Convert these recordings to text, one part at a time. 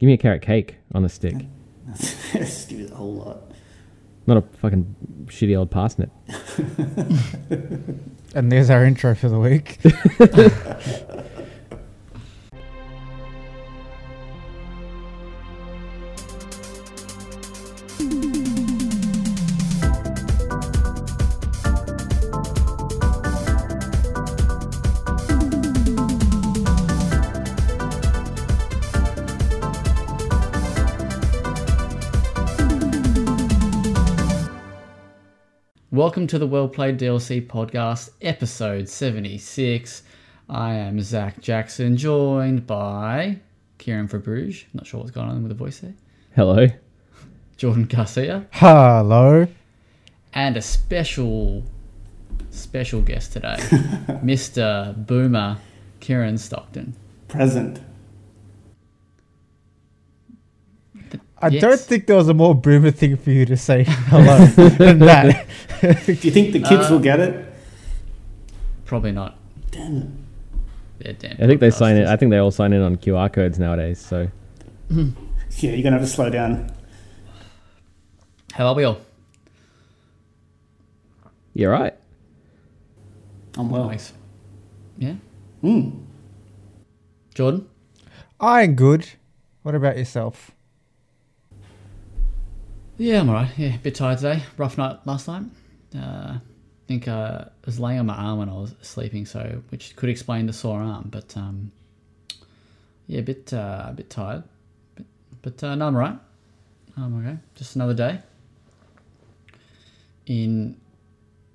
Give me a carrot cake on a stick, Just give you the whole lot. not a fucking shitty old parsnip. And there's our intro for the week. to the Well Played DLC podcast, episode 76. I am Zach Jackson, joined by Kieran Verbruge. Not sure what's going on with the voice there. Hello. Jordan Garcia. Hello. And a special, special guest today, Mr. Boomer Kieran Stockton. Present. I Yes. don't think there was a more boomer thing for you to say hello than that. Do you think the kids Uh, will get it? Probably not. Damn it. They're damn I think they sign it. I think they all sign in on QR codes nowadays. So Yeah, you're gonna have to slow down. How are we all? you're right. I'm well. Nice. Yeah? Mm. Jordan? I'm good. What about yourself? Yeah, I'm alright. Yeah, a bit tired today. Rough night last night. Uh, I think uh, I was laying on my arm when I was sleeping, so which could explain the sore arm. But um, yeah, a bit uh, a bit tired. But, but uh, no, I'm alright. I'm okay. Just another day in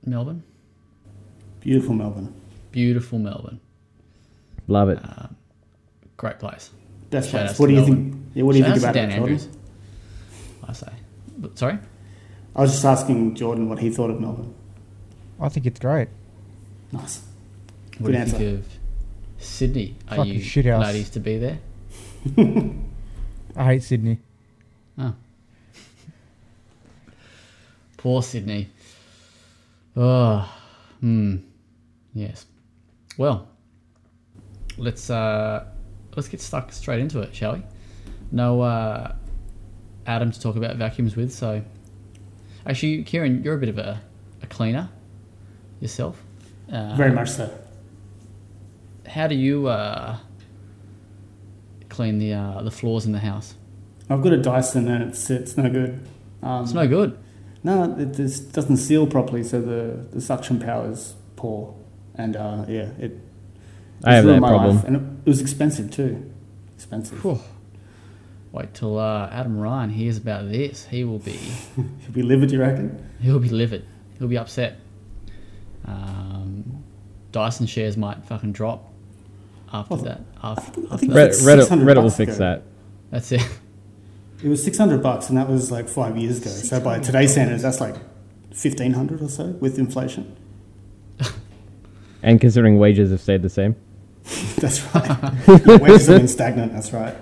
Melbourne. Beautiful Melbourne. Beautiful Melbourne. Love it. Great place. Best Shout place. What to do you think? Yeah, what do you think about Dan it, Andrews. I say. But, sorry. I was just asking Jordan what he thought of Melbourne. I think it's great. Nice. What Good do you answer. think of Sydney? Are Fucking you shithouse. ladies to be there? I hate Sydney. Oh. Poor Sydney. Oh, hmm. Yes. Well, let's uh, let's get stuck straight into it, shall we? No uh, Adam to talk about vacuums with, so actually, Kieran, you're a bit of a, a cleaner yourself. Uh, Very much so. How do you uh, clean the uh, the floors in the house? I've got a Dyson and it's it's no good. Um, It's no good. No, it just doesn't seal properly, so the, the suction power is poor. And uh, yeah, it. I have it's ruined that my problem. life. And it, it was expensive too. Expensive. Whew. Wait till uh, Adam Ryan hears about this. He will be He'll be livid, you reckon? he'll be livid. He'll be upset. Um, Dyson shares might fucking drop after Well, that. After, I after think that. that's Reddit, Reddit, 600 Reddit will fix ago. that. That's it. It was six hundred bucks, and that was like five years ago. So by today's standards, that's like fifteen hundred or so with inflation. And considering wages have stayed the same. That's right. Wages have been stagnant. That's right.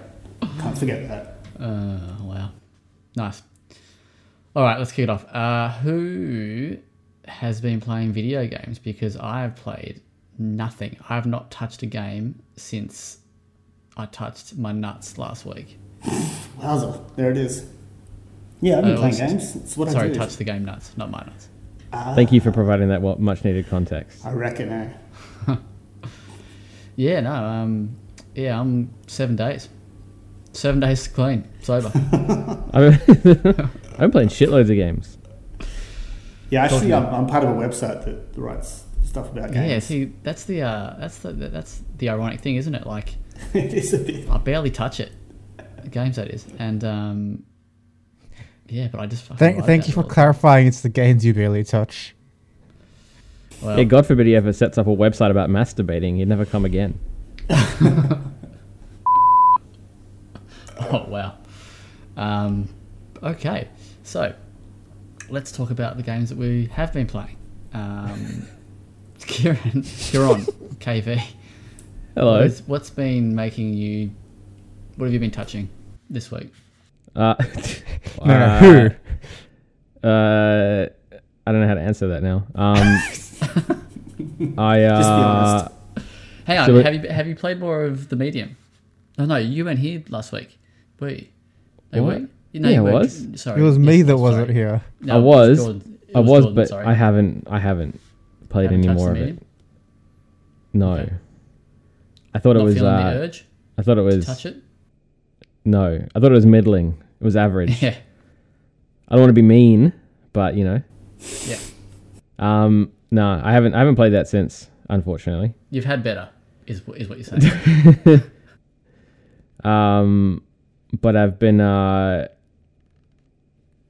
Can't forget that. Uh, wow, nice. All right, let's kick it off. Uh, who has been playing video games? Because I have played nothing. I have not touched a game since I touched my nuts last week. Wowza! There it is. Yeah, I've been Uh, playing games. It's what I Sorry, do. touch the game nuts, not my nuts. Ah, Thank you for providing that well, much needed context. I reckon. Eh? Yeah, no, um, yeah, I'm seven days. Seven days clean, sober. I'm, I'm playing shitloads of games. Yeah, actually, I'm, I'm part of a website that writes stuff about games. yeah, see, that's the uh, that's the that's the ironic thing, isn't it? Like, it is a bit. I barely touch it, games that is, and um, yeah, but I just fucking Thank, like thank you for clarifying it's the games you barely touch. Well, Yeah, God forbid he ever sets up a website about masturbating. He'd never come again. Oh wow. Um, okay, so let's talk about the games that we have been playing. Um, Kieran, you're on KV. Hello. What's, what's been making you? What have you been touching this week? Uh, No, no, uh, who? Uh, I don't know how to answer that now. Um, I uh, Just be honest. Hang on, So have you have you played more of the medium? Oh no, you went here last week. Were you? What? were. You Yeah, you it weren't- was. Sorry, It was yes, me that sorry. wasn't here. No, I it was. Jordan. I was, Jordan, but sorry. I haven't. I haven't played Haven't any more the of it. No, Okay. I thought it was. Uh, the urge I thought it to was. touch it. No, I thought it was middling. It was average. Yeah, I don't want to be mean, but you know. yeah. Um, no, I haven't. I haven't played that since, unfortunately. You've had better, is is what you're saying. Um, but I've been uh,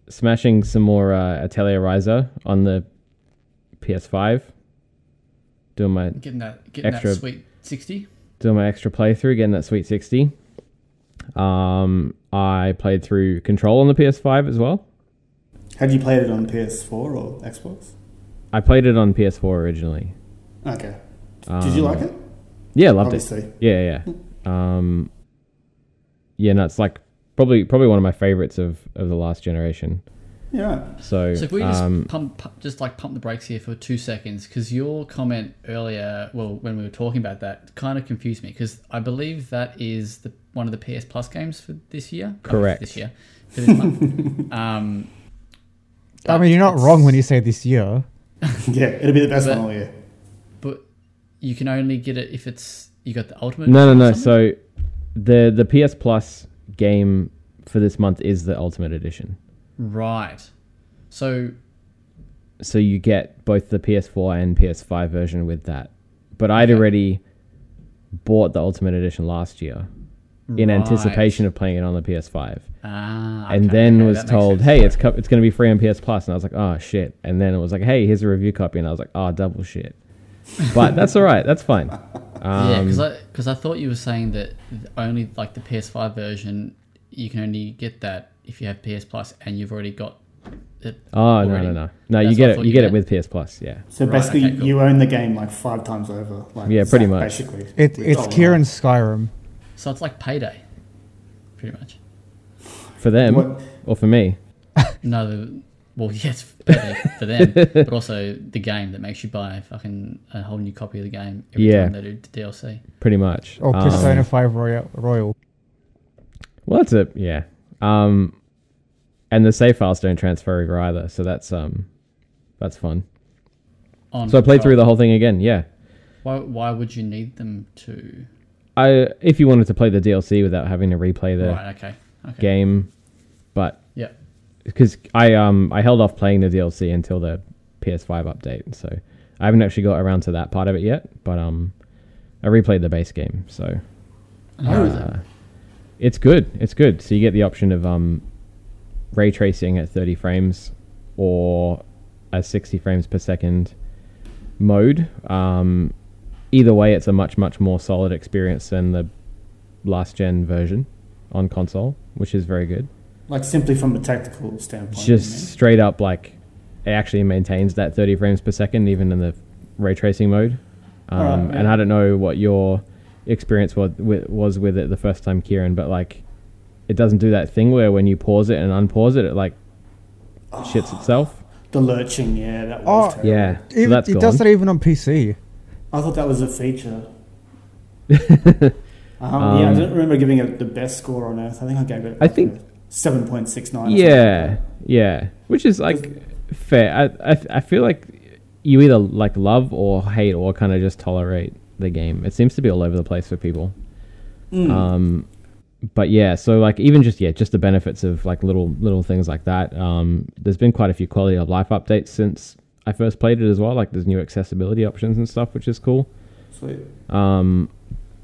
smashing some more uh, Atelier Ryza on the PS5. Doing my getting that, getting Extra- that sweet sixty. doing my extra playthrough, getting that sweet sixty. Um, I played through Control on the PS5 as well. Had you played it on PS4 or Xbox? I played it on PS4 originally. Okay. Did you Um, like it? Yeah, loved it. Obviously. Yeah, yeah. Um, yeah, no, it's like probably probably one of my favorites of of the last generation. Yeah. So, So if we just um, pump, just like pump the brakes here for two seconds, because your comment earlier, well, when we were talking about that, kind of confused me, because I believe that is the one of the PS Plus games for this year. I mean, for Correct. this year, for this month. um, I mean, you're not wrong when you say this year. Yeah, it'll be the best But- one all year. But you can only get it if it's you got the ultimate. no, no, no. something? So, the the PS Plus game for this month is the Ultimate Edition. right. So So you get both the PS4 and PS5 version with that. But I'd Okay. already bought the Ultimate Edition last year in right. anticipation of playing it on the PS5. Ah, and okay, then okay, was told. "Hey, it's co- it's going to be free on PS Plus," and I was like, "Oh shit!" And then it was like, "Hey, here's a review copy," and I was like, "Oh, double shit." But that's all right. That's fine. Yeah, Um, because I because I thought you were saying that only like the PS5 version, you can only get that if you have PS Plus and you've already got it. oh no already. no no no! You That's get it. You you get it with PS Plus. Yeah. So Right, basically, okay, cool. you own the game like five times over. Like Yeah, pretty much. Basically, It, it's Dollar. Kieran's Skyrim. So it's like payday, pretty much. For them What- or for me? No, the, well, yes, payday for them, but also the game that makes you buy fucking a whole new copy of the game every Yeah. time they do DLC. Pretty much. Or Um, Persona 5 Royal. Royal. Well, that's it. Yeah. Um, and the save files don't transfer over either, so that's um, that's fun. On So I played through the whole thing again. Yeah. Why, why would you need them to? I if you wanted to play the DLC without having to replay the right. Okay. Okay. game, but Yeah. Because I um I held off playing the DLC until the PS5 update, so I haven't actually got around to that part of it yet. But um, I replayed the base game, so How is it? uh, it's good. It's good. So you get the option of um ray tracing at 30 frames or a 60 frames per second mode. Um, either way, it's a much much more solid experience than the last gen version on console, which is very good. Like simply from a tactical standpoint. just you mean? straight up like it actually maintains that 30 frames per second even in the ray tracing mode um, Alright, and i don't know what your experience was with, was with it the first time kieran but like it doesn't do that thing where when you pause it and unpause it it like shits itself the lurching. Yeah, that was Oh, terrible. yeah so It, that's it gone. does that even on PC. I thought that was a feature. um, yeah, I Um, don't remember giving it the best score on earth. I think I gave it. I think- seven point six nine. yeah yeah which is like fair I, I i feel like you either like love or hate or kind of just tolerate the game it seems to be all over the place for people Mm. um but yeah so like even just yeah just the benefits of like little little things like that um there's been quite a few quality of life updates since i first played it as well like there's new accessibility options and stuff which is cool Sweet. um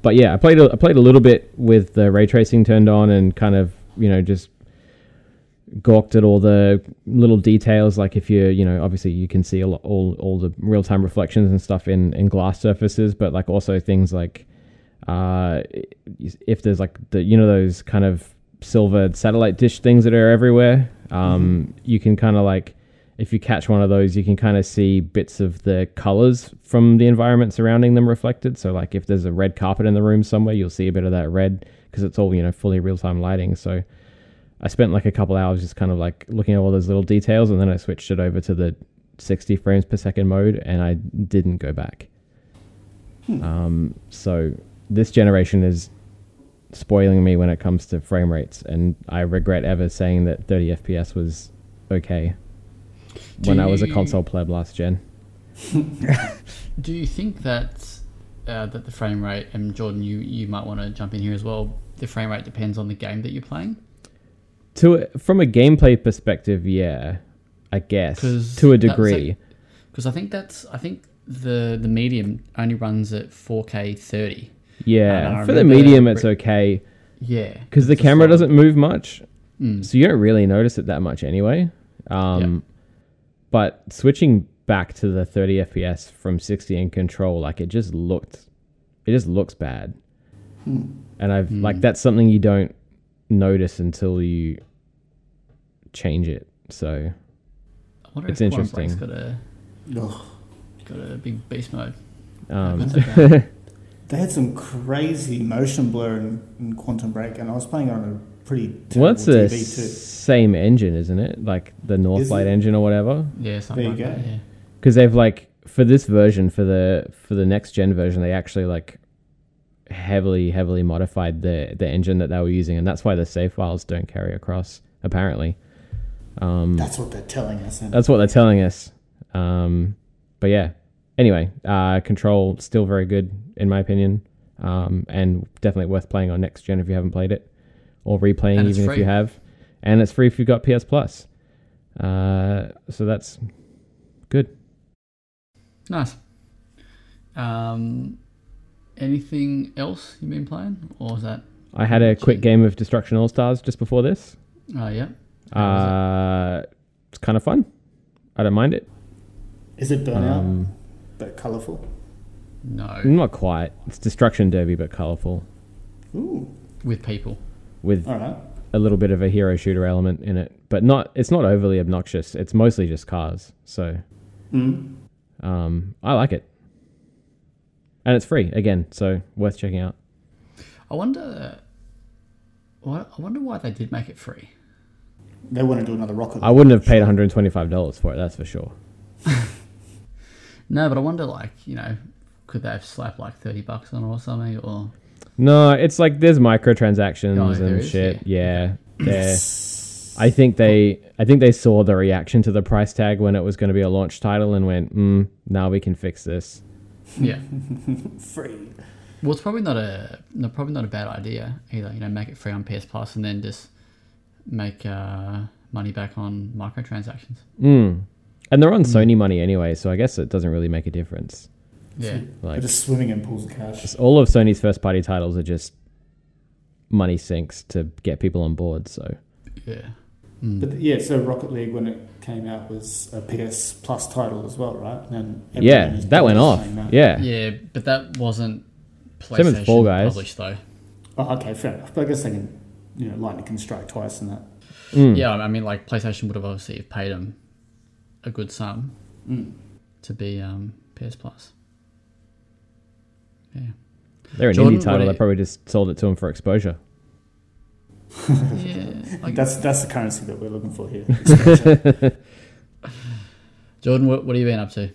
but yeah i played a, i played a little bit with the ray tracing turned on and kind of you know just gawked at all the little details like if you're you know obviously you can see a lot, all all the real-time reflections and stuff in in glass surfaces but like also things like uh if there's like the you know those kind of silvered satellite dish things that are everywhere um you can kind of like if you catch one of those you can kind of see bits of the colors from the environment surrounding them reflected. So like if there's a red carpet in the room somewhere you'll see a bit of that red because it's all you know fully real-time lighting. So I spent like a couple hours just kind of like looking at all those little details, and then I switched it over to the 60 frames per second mode, and I didn't go back. Um, so this generation is spoiling me when it comes to frame rates, and I regret ever saying that 30 FPS was okay Do when I was a console pleb last gen. Do you think that uh, that the frame rate, and Jordan, you, you might want to jump in here as well. The frame rate depends on the game that you're playing. To from a gameplay perspective, yeah, I guess to a degree. Because I think that's I think the the medium only runs at 4K 30. yeah, for the medium, it's okay Yeah, because the camera doesn't move much, Mm. so you don't really notice it that much anyway. Um, But switching back to the 30 FPS from 60 in control, like it just looked, it just looks bad. And I've Hmm. like that's something you don't notice until you change it. So I wonder It's if Quantum Break's interesting. got a Ugh. got a big beast mode. um, They had some crazy motion blur in, in Quantum Break, and I was playing it on a pretty terrible well, the TV too. same engine, isn't it? Like the Northlight it? engine or whatever. yeah, something There you like go. that. Yeah. because they've like for this version for the for the next gen version they actually like heavily heavily modified the the engine that they were using and that's why the save files don't carry across apparently. Um That's what they're telling us. That's what they're telling us. Um but yeah. Anyway uh control still very good in my opinion. Um and definitely worth playing on next gen if you haven't played it or replaying And it's even if you have. And it's free if you've got ps plus. Uh so that's good. Nice. Um, anything else you've been playing, or is that? I had a quick game of Destruction All Stars just before this. Oh yeah. How Uh, it's kind of fun. I don't mind it. is it burnout? Um, but colourful. No, not quite. It's Destruction Derby, but colorful, Ooh, with people. with all right. a little bit of a hero shooter element in it, but not. It's not overly obnoxious. It's mostly just cars. So, Mm. um, I like it, and it's free again, so worth checking out. I wonder. I wonder why they did make it free. They want to do another rocket. I wouldn't have paid one hundred and twenty-five dollars for it. That's for sure. No, but I wonder, like, you know, could they have slapped like thirty bucks on it or something, or No, it's like there's microtransactions Oh, there and is, shit. Yeah, there. Yes. I think they I think they saw the reaction to the price tag when it was going to be a launch title and went, mm, now we can fix this. Yeah. free. Well, it's probably not a no, probably not a bad idea either. You know, make it free on PS Plus and then just make uh, money back on microtransactions. Mm. And they're on Sony money anyway, so I guess it doesn't really make a difference. Yeah, They're Like just swimming in pools of cash. all of Sony's first party titles are just money sinks to get people on board. So yeah. Mm. But yeah, so Rocket League when it came out was a PS Plus title as well, right? And yeah, that went off. that. Yeah. Yeah, but that wasn't Same with Fall PlayStation Guys. published though. Oh, okay, fair enough. But I guess they can, you know, lightning can strike twice and that. Mm. Yeah, I mean, like PlayStation would have obviously paid them a good sum Mm. to be um, PS Plus. Yeah, They're an Jordan, indie title. They probably just sold it to them for exposure. Yeah. Like, That's that's the currency that we're looking for here. Jordan, what, what have you been up to?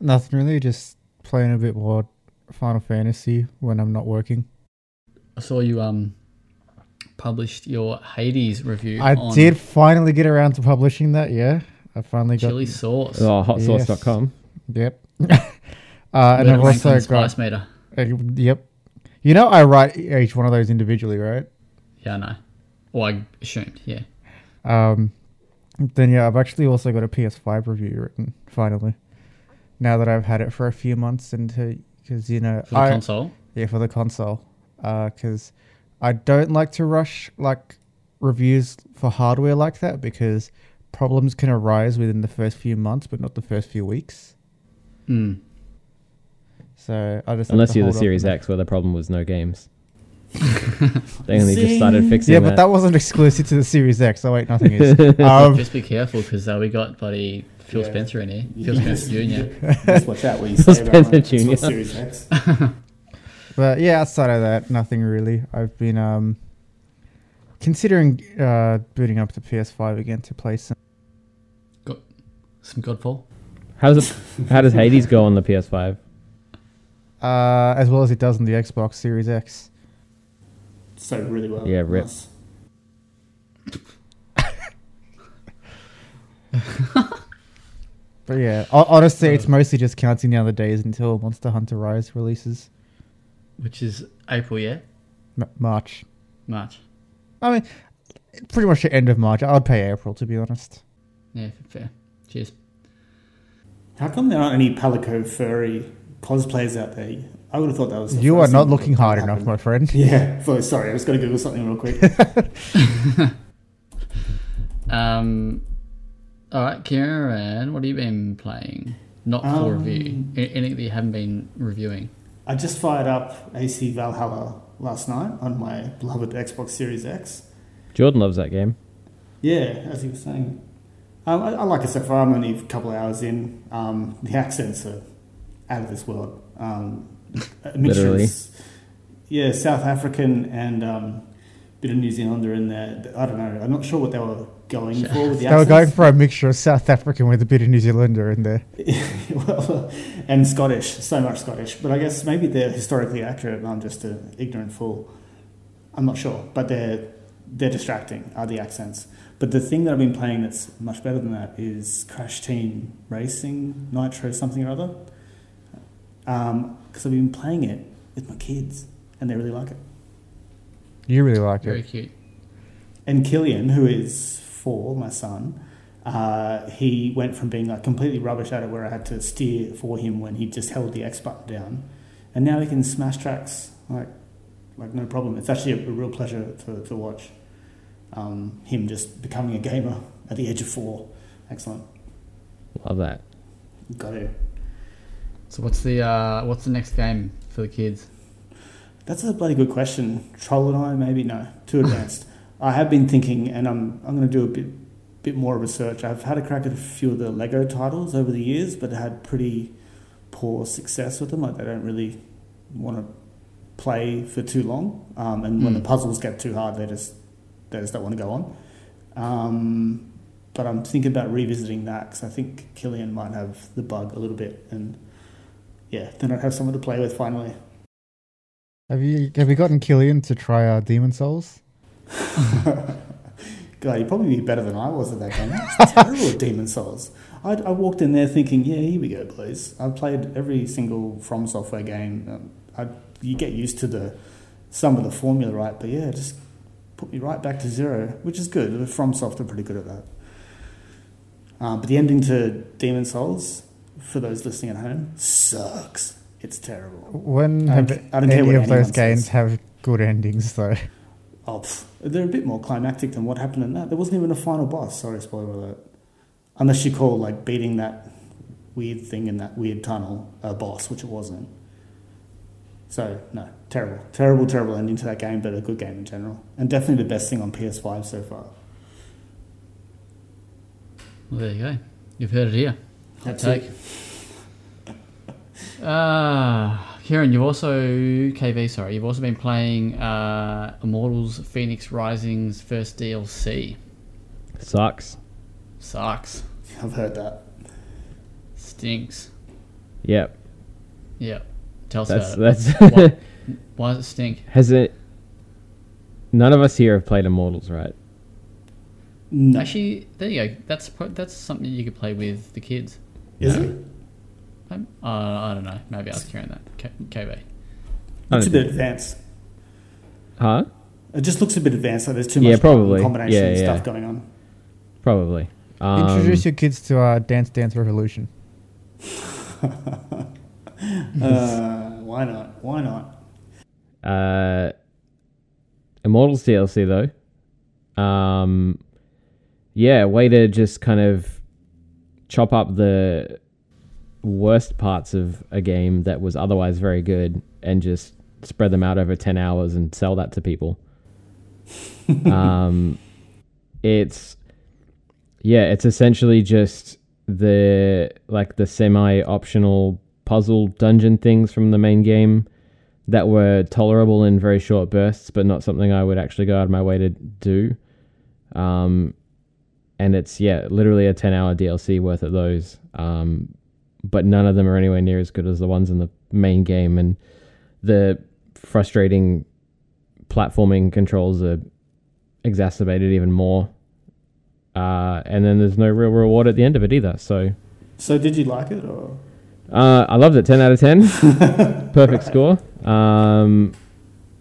Nothing really, just playing a bit more Final Fantasy when I'm not working. I saw you um published your Hades review. I on did finally get around to publishing that, yeah. I finally got. chili sauce. Oh, hotsauce.com. Yep. uh, and Where I've to rank also on got. spice meter. uh, yep. You know, I write each one of those individually, right? Yeah, I know. Or I assumed. Yeah. Um, then yeah, I've actually also got a PS5 review written finally. Now that I've had it for a few months, and because you know, For the I console. yeah for the console, because I don't like to rush like reviews for hardware like that because problems can arise within the first few months, but not the first few weeks. Mm. So I just Unless you're the Series X, where the problem was no games. They only just started Zing. fixing Yeah, but that wasn't exclusive to the Series X. So wait, nothing is. um, Just be careful because uh, we got buddy Phil Yeah. Spencer in here. Phil Yes. Spencer Jr. Just watch out what you say about Spencer my Jr.. Series X. But yeah, outside of that, nothing really. I've been um considering uh booting up the PS5 again to play some. Some Godfall. How does it? How does Hades go on the PS5? Uh, as well as it does on the Xbox Series X. sold really well. Yeah, rip. Nice. But yeah, ho- honestly, it's mostly just counting down the days until Monster Hunter Rise releases Which is April, yeah? M- March. March. I mean, pretty much the end of March. I'd pay April to be honest. Yeah, fair. Cheers. How come there aren't any Palico furry cosplayers out there? I would have thought that was. the You are not thing looking hard happened. enough, my friend. Yeah, so- sorry, I was going to Google something real quick. Um, all right, Kieran, what have you been playing? Not for Um, review. Anything that you haven't been reviewing? I just fired up AC Valhalla last night on my beloved Xbox Series X. Jordan loves that game. Yeah, as he was saying. Um, I, I like it so far. I'm only a couple of hours in. Um, the accents are out of this world. Um, a mixture of Literally. s- yeah, South African and um, bit of New Zealander in there. I don't know. I'm not sure what they were going for with the They were going for a mixture of South African with a bit of New Zealander in there. well, and Scottish, so much Scottish. But I guess maybe they're historically accurate, and I'm just an ignorant fool. I'm not sure, but they're they're distracting. Are the accents? But the thing that I've been playing that's much better than that is Crash Team Racing Nitro something or other. Because I've been playing it with my kids, and they really like it. You really like Very it. Very cute. And Killian, who is four, my son, uh, he went from being like completely rubbish at it, where I had to steer for him when he just held the X button down, and now he can smash tracks like like no problem. It's actually a, a real pleasure to, to watch um, him just becoming a gamer at the age of four. Excellent, Love that. got it. So what's the uh, what's the next game for the kids? That's a bloody good question. Troll and I, maybe no, too advanced. I have been thinking, and I'm I'm going to do a bit bit more research. I've had a crack at a few of the Lego titles over the years, but had pretty poor success with them. Like they don't really want to play for too long, um, and when Hmm. the puzzles get too hard, they just they just don't want to go on. Um, but I'm thinking about revisiting that because I think Killian might have the bug a little bit, and yeah, then I'd have someone to play with finally. Have you have you gotten Killian to try uh, Demon's Souls? God, you'd probably be better than I was at that game. That's terrible at Demon's Souls. I, I walked in there thinking, yeah, here we go, please. I've played every single From Software game. Um, I, you get used to the some of the formula, right? But yeah, just put me right back to zero, which is good. The From Soft are pretty good at that. Um, but the ending to Demon's Souls, for those listening at home, sucks. It's terrible. When I have don't- I don't care any what of those games says. have good endings though? Oh, pff, they're a bit more climactic than what happened in that. There wasn't even a final boss. Sorry, spoiler alert. Unless you call like beating that weird thing in that weird tunnel a boss, which it wasn't. So no, terrible, terrible, terrible ending to that game, but a good game in general, and definitely the best thing on PS5 so far. Well, there you go. You've heard it here. Hot That's take. it. Uh, Kieran, you've also KV. Sorry, you've also been playing uh, Immortals: Fenyx Rising's first DLC. Sucks. Sucks. I've heard that. Stinks. Yep. Yep. Tell us That's about it. that's. Why, why does it stink? Has it? None of us here have played Immortals, right? No. Actually, there you go. That's that's something you could play with the kids. Is no. it? Uh, I don't know. Maybe I was Kieran that. K- KB. I Looks a bit advanced. Huh? It just looks a bit advanced. Like there's too Yeah, much probably. combination Yeah, yeah. stuff going on. Probably. Um, Introduce your kids to uh, Dance Dance Revolution. Uh, why not? Why not? uh, Immortals DLC though. Um, yeah, way to just kind of chop up the worst parts of a game that was otherwise very good and just spread them out over 10 hours and sell that to people. um, it's yeah, it's essentially just the like the semi-optional puzzle dungeon things from the main game that were tolerable in very short bursts, but not something I would actually go out of my way to do. Um, and it's yeah, literally a ten-hour DLC worth of those. Um, but none of them are anywhere near as good as the ones in the main game. And the frustrating platforming controls are exacerbated even more. Uh, and then there's no real reward at the end of it either. So So did you like it or? uh, I loved it. Ten out of ten. Perfect score. Um,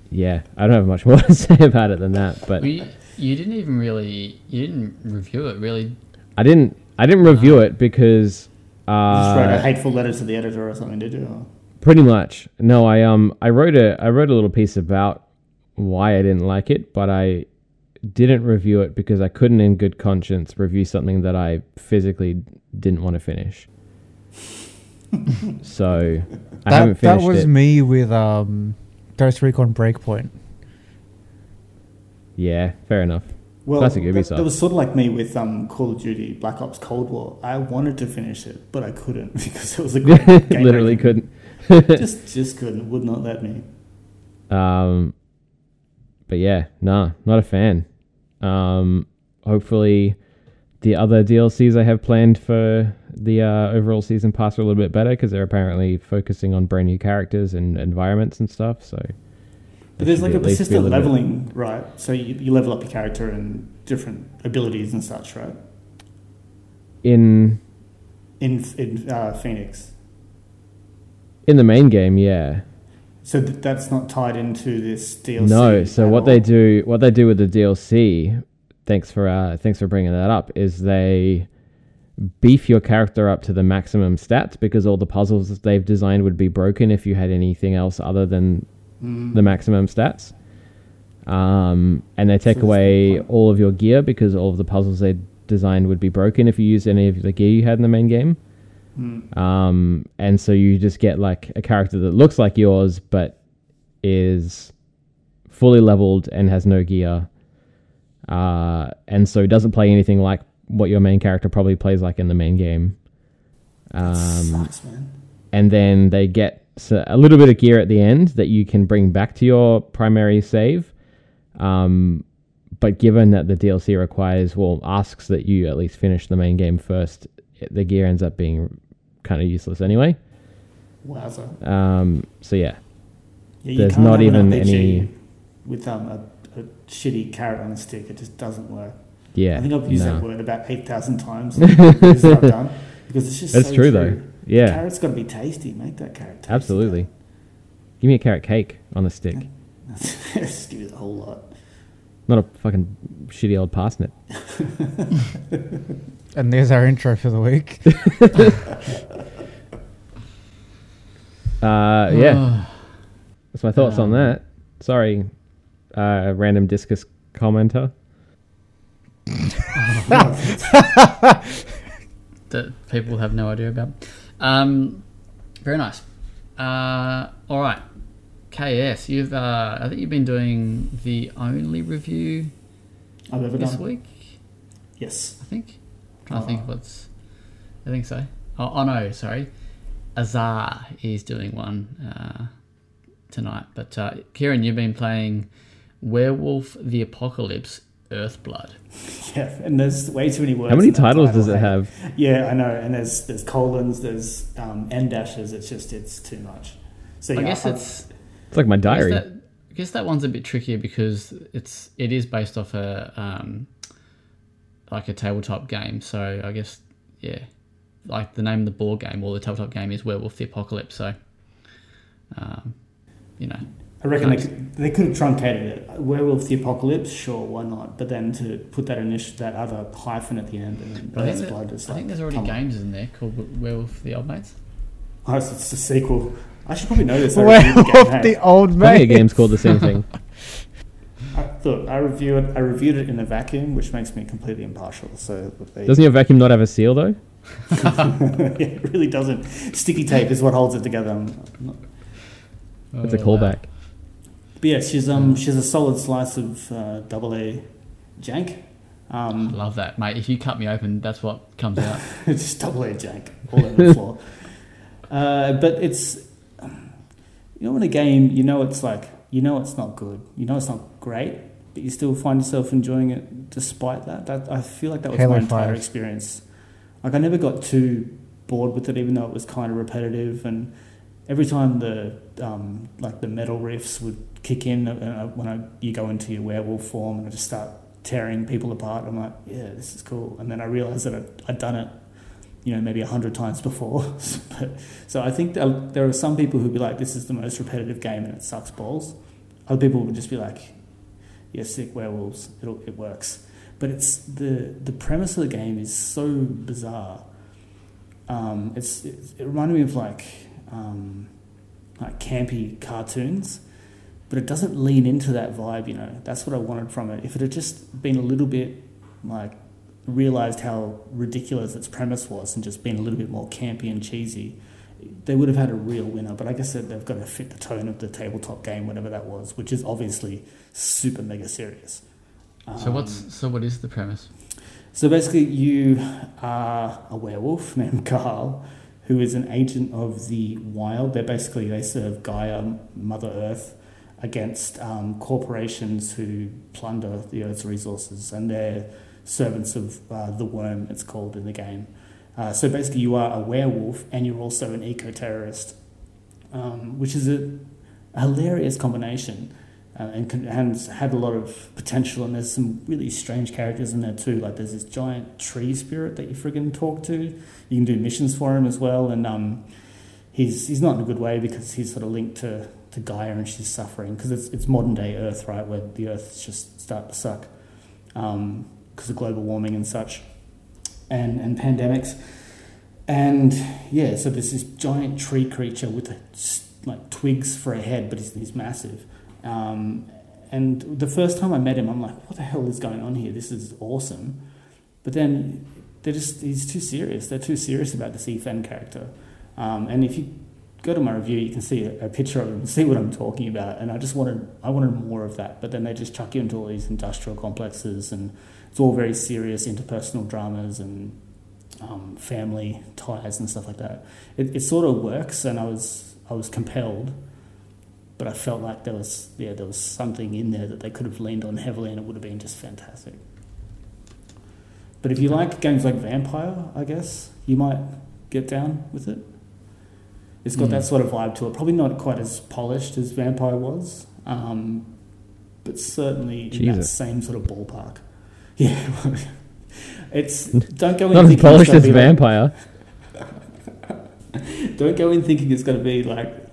yeah, I don't have much more to say about it than that. But Well, you, you didn't even really you didn't review it really. I didn't. I didn't review it because You just wrote a uh, hateful letter to the editor or something, did you? Pretty much. No, I um I wrote a I wrote a little piece about why I didn't like it, but I didn't review it because I couldn't, in good conscience, review something that I physically didn't want to finish. so I haven't That, that was it. me with um, Ghost Recon Breakpoint. Yeah, fair enough. Well, Classic Ubisoft. that was sort of like me with um, Call of Duty Black Ops Cold War. I wanted to finish it, but I couldn't because it was a great game. Literally couldn't. just just couldn't. Would not let me. Um, but yeah, nah, not a fan. Um, hopefully, the other DLCs I have planned for the uh, overall season pass are a little bit better because they're apparently focusing on brand new characters and environments and stuff. So, But there's like a at least be persistent little bit- leveling, right? So you, you level up your character and different abilities and such, right? in In in uh, Fenyx. in the main game. Yeah, So th- that's not tied into this DLC. no. So at what all? they do, what they do with the DLC, thanks for uh, thanks for bringing that up, is they beef your character up to the maximum stats because all the puzzles that they've designed would be broken if you had anything else other than Mm. the maximum stats. Um, and they take So away all of your gear because all of the puzzles they designed would be broken if you used any of the gear you had in the main game. Mm. Um, and so you just get like a character that looks like yours but is fully leveled and has no gear. Uh, and so doesn't play anything like what your main character probably plays like in the main game. Um, Sucks, man. and then they get s- a little bit of gear at the end that you can bring back to your primary save. Um, but given that the DLC requires, well, asks that you at least finish the main game first, the gear ends up being kind of useless anyway. Wowza. Um, so yeah, Yeah, There's not even any- with um, a, a shitty carrot on a stick. It just doesn't work. yeah. I think I've used nah. that word about eight thousand times. in the videos that I've done because it's just That's so true, though. Yeah, Carrot's going to be tasty. Make that carrot tasty. absolutely. Give me a carrot cake on a stick, just give you the whole lot. not a fucking shitty old parsnip. And there's our intro for the week. Uh, yeah. That's my thoughts on Um, that. Sorry, uh, random Disqus commenter. that people have no idea about. Um, very nice. Uh, all right, KS. You've uh, I think you've been doing the only review I've ever this done. week. Yes. I think. trying to Oh. think what's. I think so. Oh, oh no, sorry. Azar is doing one uh, tonight. But uh, Kieran, you've been playing Werewolf the Apocalypse Earthblood. Yeah, and there's way too many words. How many titles title, does it hey? have? Yeah, I know. And there's there's colons, there's um, end dashes. It's just it's too much. So yeah, I guess I've- it's. It's like my I guess diary. that, I guess that one's a bit trickier because it's it is based off a um, like a tabletop game. So I guess yeah, like the name of the board game or the tabletop game is Werewolf the Apocalypse. So um, you know, I reckon Nice. they, could, they could have truncated it. Werewolf the Apocalypse, sure, why not? But then to put that initial, that other hyphen at the end and But I think, Earth's that- Blood is I like. think there's already come on. games in there called Werewolf the Old Mates. Oh, it's, it's a sequel. I should probably know this. I reviewed Werewolf the game, hey. the old Plenty of games called the same thing. I, look, I reviewed it. I reviewed it in a vacuum, which makes me completely impartial. So they, Doesn't your vacuum not have a seal though? yeah, it really doesn't. Sticky tape is what holds it together. I'm not- It's a Oh, wow. Callback. But yeah, she's um she's a solid slice of uh, double A jank. Um, Love that, mate. If you cut me open, that's what comes out. just double A jank all over the floor. Uh, but it's you know in a game you know it's like you know it's not good. You know it's not great, but you still find yourself enjoying it despite that. That I feel like that was Halo my entire 5. experience. Like I never got too bored with it, even though it was kind of repetitive and every time the um, like the metal riffs would kick in uh, when I, you go into your werewolf form and I just start tearing people apart. I'm like, yeah, this is cool. And then I realized that I'd, I'd done it, you know, maybe a hundred times before. but, so I think there are some people who'd be like, this is the most repetitive game and it sucks balls. Other people would just be like, yeah, sick werewolves, It'll, it works. But it's the the premise of the game is so bizarre. Um, it's, it, it reminded me of like um, like campy cartoons, but it doesn't lean into that vibe. You know, that's what I wanted from it. If it had just been a little bit like realized how ridiculous its premise was and just been a little bit more campy and cheesy, they would have had a real winner. But I guess that they've got to fit the tone of the tabletop game, whatever that was, which is obviously super mega serious. So what's um, so what is the premise? So basically, you are a werewolf named Carl, who is an agent of the wild. They're basically they serve Gaia, Mother Earth, against um, corporations who plunder the Earth's resources, and they're servants of uh, the worm. It's called in the game. Uh, so basically, you are a werewolf, and you're also an eco terrorist, um, which is a, a hilarious combination uh, and, can, and had a lot of potential. And there's some really strange characters in there too. Like there's this giant tree spirit that you friggin' talk to. You can do missions for him as well, and um, he's he's not in a good way because he's sort of linked to, to Gaia and she's suffering because it's it's modern day Earth, right, where the Earth's just start to suck because um, of global warming and such, and and pandemics. And yeah, so there's this giant tree creature with like twigs for a head, but he's, he's massive um, and the first time I met him, I'm like, what the hell is going on here? This is awesome. But then they're just, he's too serious. They're too serious about this Ethan character. Um, and if you go to my review, you can see a, a, picture of him and see what I'm talking about. And I just wanted, I wanted more of that. But then they just chuck you into all these industrial complexes and it's all very serious interpersonal dramas and um, family ties and stuff like that. It, it sort of works and I was, I was compelled but I felt like there was yeah there was something in there that they could have leaned on heavily, and it would have been just fantastic. But if you like games like Vampyr, I guess you might get down with it. It's got mm. that sort of vibe to it. Probably not quite as polished as Vampyr was, um, but certainly in that same sort of ballpark. Yeah, it's don't go in not as polished as Vampyr. Like, don't go in thinking it's going to be like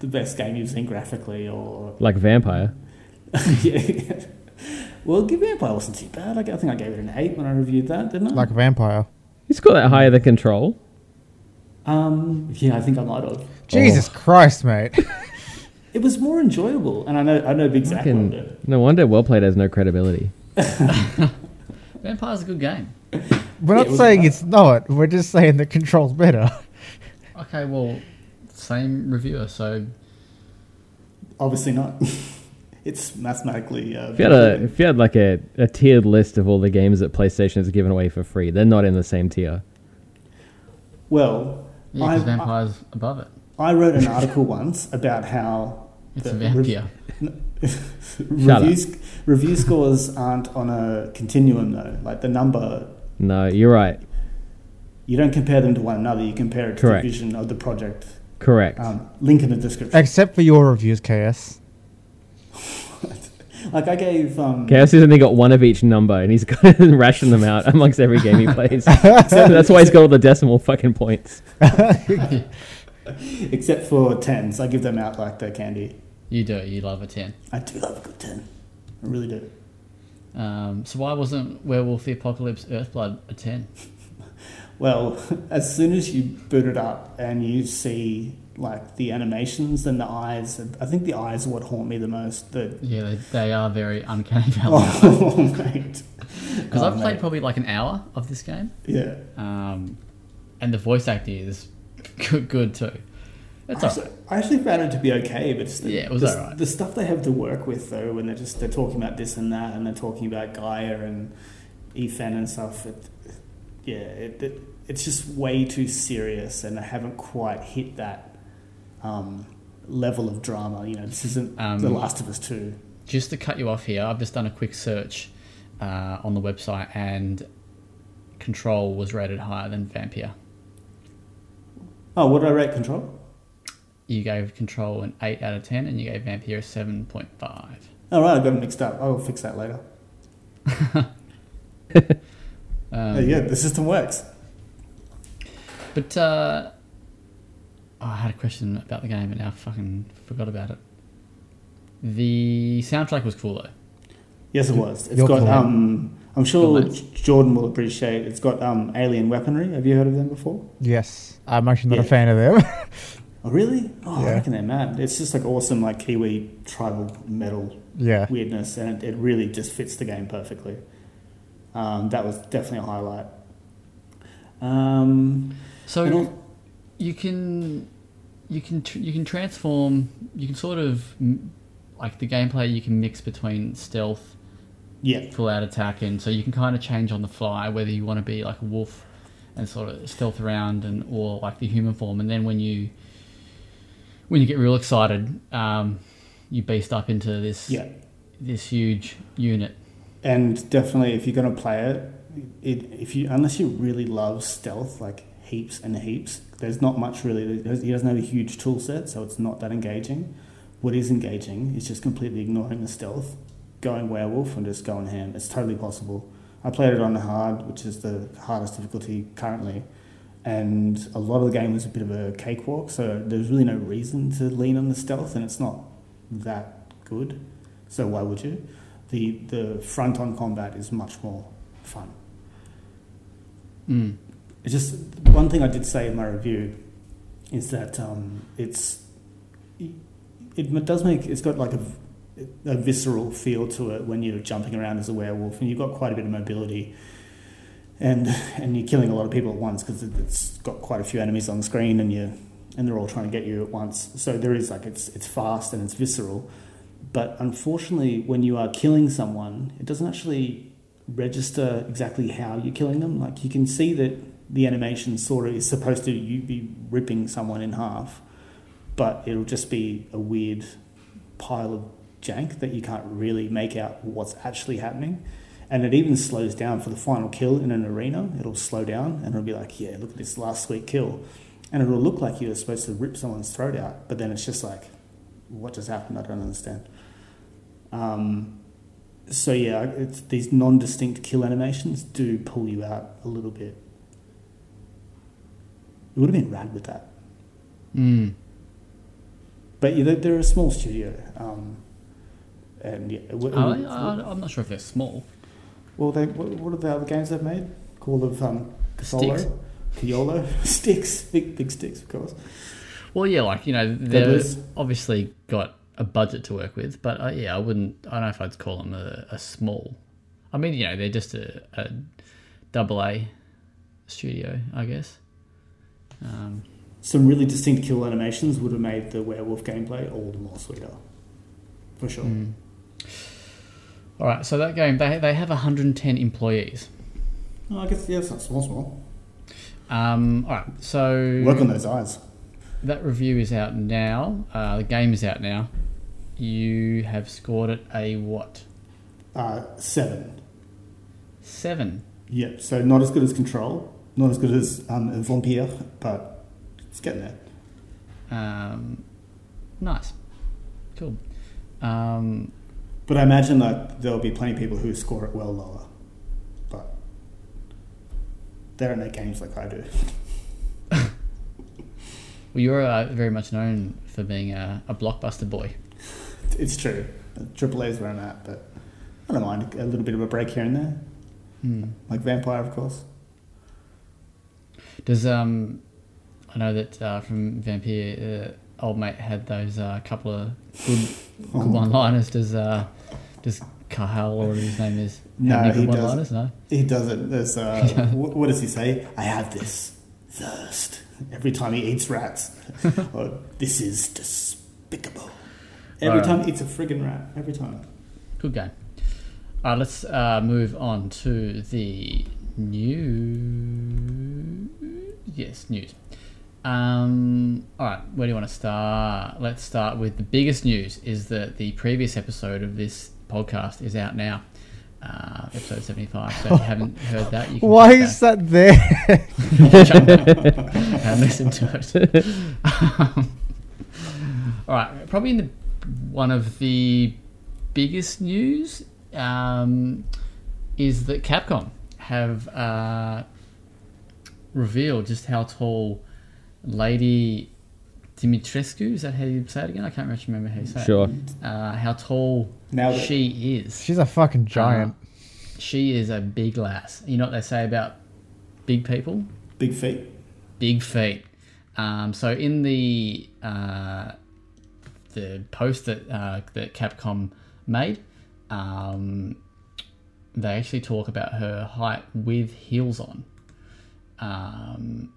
the best game you've seen graphically or like Vampyr. yeah. Well, Give Vampyr wasn't too bad. I think I gave it an eight when I reviewed that, didn't I? Like Vampyr. It's got that higher the control. Um, yeah, I think I might have. Jesus oh. Christ, mate! it was more enjoyable, and I know I know Big Zach loved it. No wonder Well Played has no credibility. Vampyr's a good game. We're not saying it's not. We're just saying the control's better. Okay, well, same reviewer, so obviously not. it's mathematically. Uh, if you had a, if you had like a, a tiered list of all the games that PlayStation has given away for free, they're not in the same tier. Well, yeah, because Vampyr's I, above it. I wrote an article once about how it's a vampire. reviews review scores aren't on a continuum though. Like the number. No, you're right. You don't compare them to one another. You compare it to Correct. the vision of the project Correct. Um, link in the description. Except for your reviews, KS. like I gave. Um, KS has only got one of each number, and he's got to ration them out amongst every game he plays. That's why he's got all the decimal fucking points. Except for tens, I give them out like they're candy. You do. You love a ten. I do love a good ten. I really do. Um, so why wasn't Werewolf the Apocalypse Earthblood a ten? Well, as soon as you boot it up and you see like the animations and the eyes, I think the eyes are what haunt me the most. The yeah, they, they are very uncanny valley. Oh, mate! Because oh, I've played mate. probably like an hour of this game. Yeah. Um, and the voice acting is good, good too. It's I, actually, I actually found it to be okay, but the, yeah, it was the. The stuff they have to work with though, when they're just they're talking about this and that, and they're talking about Gaia and Ethan and stuff. It, yeah, it, it, it's just way too serious, and I haven't quite hit that um, level of drama. You know, this isn't um, The Last of Us Two. Just to cut you off here, I've just done a quick search uh, on the website, and Control was rated higher than Vampyr. Oh, what did I rate Control? you gave Control an 8 out of 10, and you gave Vampyr a 7.5. All right, I got it mixed up. I will fix that later. Um, Uh, yeah, the system works. But uh, oh, I had a question about the game, and now I fucking forgot about it. The soundtrack was cool though. Yes, it was. It's You're got. cool. Um, I'm sure Cool, Jordan will appreciate. It's got um, alien weaponry. Have you heard of them before? Yes, I'm actually not a fan of them. Oh, really? Oh, I Yeah. reckon they're mad. It's just like awesome, like Kiwi tribal metal yeah, weirdness, and it, it really just fits the game perfectly. Um, that was definitely a highlight. Um, So and al- you can you can tr- you can transform. You can sort of like the gameplay. You can mix between stealth, yeah, full out attack, and so you can kind of change on the fly whether you want to be like a wolf and sort of stealth around, and or like the human form. And then when you when you get real excited, um, you beast up into this yeah. this huge unit. And definitely, if you're going to play it, it if you unless you really love stealth, like heaps and heaps, there's not much really. He doesn't have a huge tool set, so it's not that engaging. What is engaging is just completely ignoring the stealth, going werewolf, and just going ham. It's totally possible. I played it on the hard, which is the hardest difficulty currently, and a lot of the game was a bit of a cakewalk. So there's really no reason to lean on the stealth, and it's not that good. So why would you? The the front on combat is much more fun. Mm. It's just one thing I did say in my review is that um, it's it, it does make it's got like a, a visceral feel to it when you're jumping around as a werewolf and you've got quite a bit of mobility and and you're killing a lot of people at once because it's got quite a few enemies on the screen and you and they're all trying to get you at once so there is like it's it's fast and it's visceral but unfortunately when you are killing someone it doesn't actually register exactly how you're killing them. Like you can see that the animation sort of is supposed to you be ripping someone in half but it'll just be a weird pile of jank that you can't really make out what's actually happening. And it even slows down for the final kill in an arena. It'll slow down and it'll be like yeah look at this last sweet kill. And it'll look like you're supposed to rip someone's throat out but then it's just like what just happened? I don't understand um, so yeah it's, these non-distinct kill animations do pull you out a little bit it would have been rad with that Mm. but yeah, they're, they're a small studio um, and yeah, it I, I'm not sure if they're small. Well, they what, what are the other games they've made? Call of um, Casolo, sticks, big big sticks, of course. Well, yeah, like you know, they've obviously got a budget to work with, but uh, yeah, I wouldn't. I don't know if I'd call them a, a small. I mean, you know, they're just a, a double A studio, I guess. Um, Some really distinct kill animations would have made the werewolf gameplay all the more sweeter, for sure. mm. All right, so that game they they have 110 employees. Oh, I guess yeah, it's not small, small. Um, all right, so Work on those eyes. that review is out now. Uh, the game is out now. You have scored it a what? Uh, seven. Seven. Yep. So not as good as Control, not as good as um, Vampyr, but it's getting there. Um, nice. Cool. Um, But I imagine that there'll be plenty of people who score it well lower, but they don't know games like I do. well, you're uh, very much known for being a, a blockbuster boy. It's true. Triple A is where I'm at, but I don't mind a little bit of a break here and there. Hmm. Like Vampyr, of course. Does um, I know that uh, from Vampyr, uh, old mate had those uh, couple of good, good one-liners. Does uh, does Cahal or whatever his name is No, he doesn't. No. He doesn't. There's uh, what, what does he say? I have this thirst every time he eats rats. or this is despicable. Every Right. time it's a friggin' rat. Every time. Good game. All right, let's uh, move on to the news. Yes, news. Um, all right, where do you want to start? Let's start with the biggest news is that the previous episode of this podcast is out now, uh, episode 75. So if you haven't heard that, you can Why go is that there? back and listen to it. Um, All right, probably in the one of the biggest news um, is that Capcom have uh, revealed just how tall Lady Dimitrescu is that how you say it again? I can't actually remember how you say Sure. it. Uh, how tall Now that- she is. She's a fucking giant. She is a big lass. You know what they say about big people? Big feet. big feet. Um, so in the uh, the post that uh, that Capcom made, um, they actually talk about her height with heels on, um,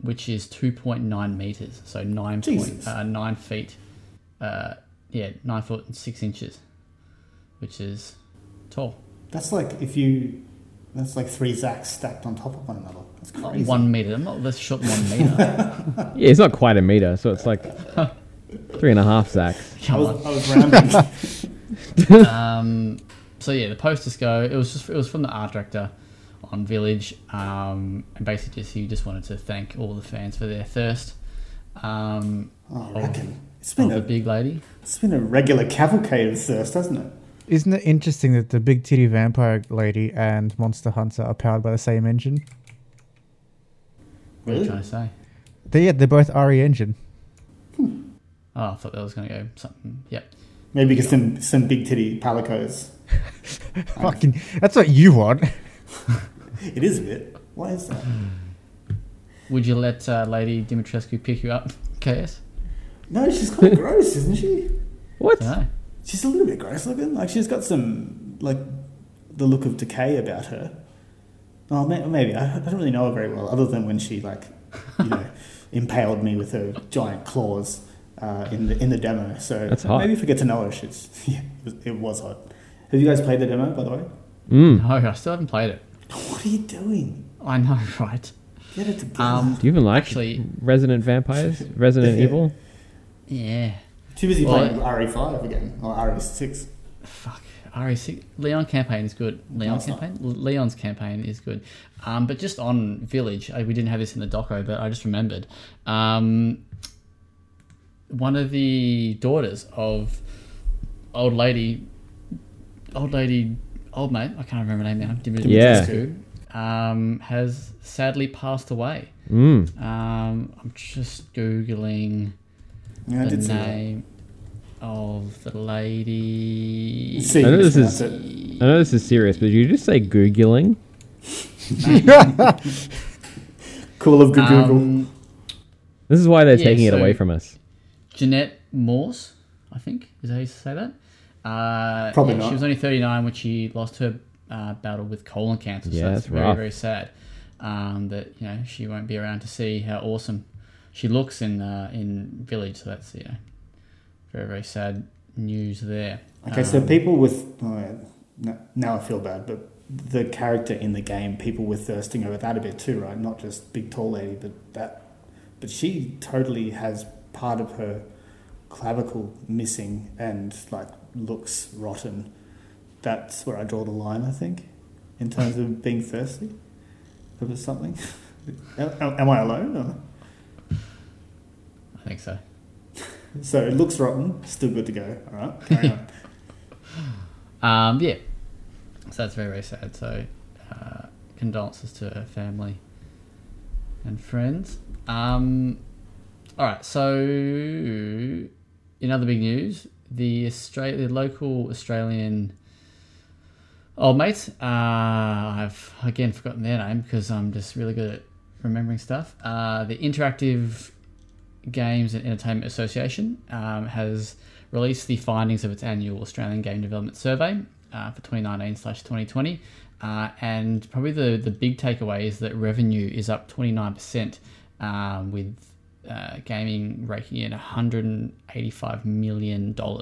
which is two point nine meters. So nine point uh, nine feet. Uh, yeah, nine foot and six inches, which is tall. That's like if you. That's like three Zacks stacked on top of one another. That's Not one meter. I'm not this short than one meter. Yeah, it's not quite a meter, so it's like three and a half sacks. I was, I was rounding. um, so yeah, the posters go. It was just it was from the art director on Village, um, and basically just he just wanted to thank all the fans for their thirst. Um, oh, I reckon. It's of been a big lady. it's been a regular cavalcade of thirst, hasn't it? Isn't it interesting that the big titty vampire lady and Monster Hunter are powered by the same engine? What are you trying to say? They, yeah, they're both RE engine. Oh, I thought that was going to go something. Yep. Maybe because some some big titty palicos. Fucking, that's what you want. It is a bit. Why is that? Would you let uh, Lady Dimitrescu pick you up, KS? No, she's kind of gross, isn't she? What? No. She's a little bit gross looking. Like she's got some like the look of decay about her. Oh, may- maybe I I don't really know her very well, other than when she like you know impaled me with her giant claws uh, in the in the demo. So That's hot. maybe if we get to know her, she's yeah, it was, it was hot. Have you guys played the demo, by the way? Mm. No, I still haven't played it. What are you doing? I know, right? Get it together. Um, Do you even like Actually- Resident Vampires? Resident Yeah. Evil? Yeah. Too busy well, playing RE5 again or RE6. Fuck. RE6. Leon campaign is good. Leon's No, campaign? L- Leon's campaign is good. Um, but just on Village, I, we didn't have this in the doco, but I just remembered. Um, one of the daughters of old lady, old lady, old mate, I can't remember her name now, Dimitri Yeah. Dimitrescu, um, has sadly passed away. Mm. Um, I'm just Googling Yeah, the did see that. name of the lady. See, I know this is- it. I know this is serious, but did you just say Googling? Cool of Google. Um, This is why they're Yeah, taking it away from us. Jeanette Maus, I think, is how you say that. Uh, Probably yeah, not. She was only 39 when she lost her uh, battle with colon cancer. Yeah, so that's that's very, rough. very sad. Um, that you know she won't be around to see how awesome she looks in uh, in Village. So that's you know very very sad news there. Okay, so Um, people with oh yeah, no, now I feel bad, but the character in the game, people were thirsting over that a bit too, right? Not just big tall lady, but that, but she totally has part of her clavicle missing and like looks rotten. That's where I draw the line, I think, in terms of being thirsty over something. am, am I alone? Or? I think so. So it looks rotten, still good to go. All right, carry on. Um, yeah. So that's very, very sad. So, uh, condolences to her family and friends. Um, all right. So, in other big news, the Australia, the local Australian old mates. Uh, I've again forgotten their name because I'm just really good at remembering stuff. Uh, the Interactive Games and Entertainment Association um, has released the findings of its annual Australian Game Development Survey uh, for 2019 slash 2020. Uh, and probably the, the big takeaway is that revenue is up 29%, um, with uh, gaming raking in $185 million, uh,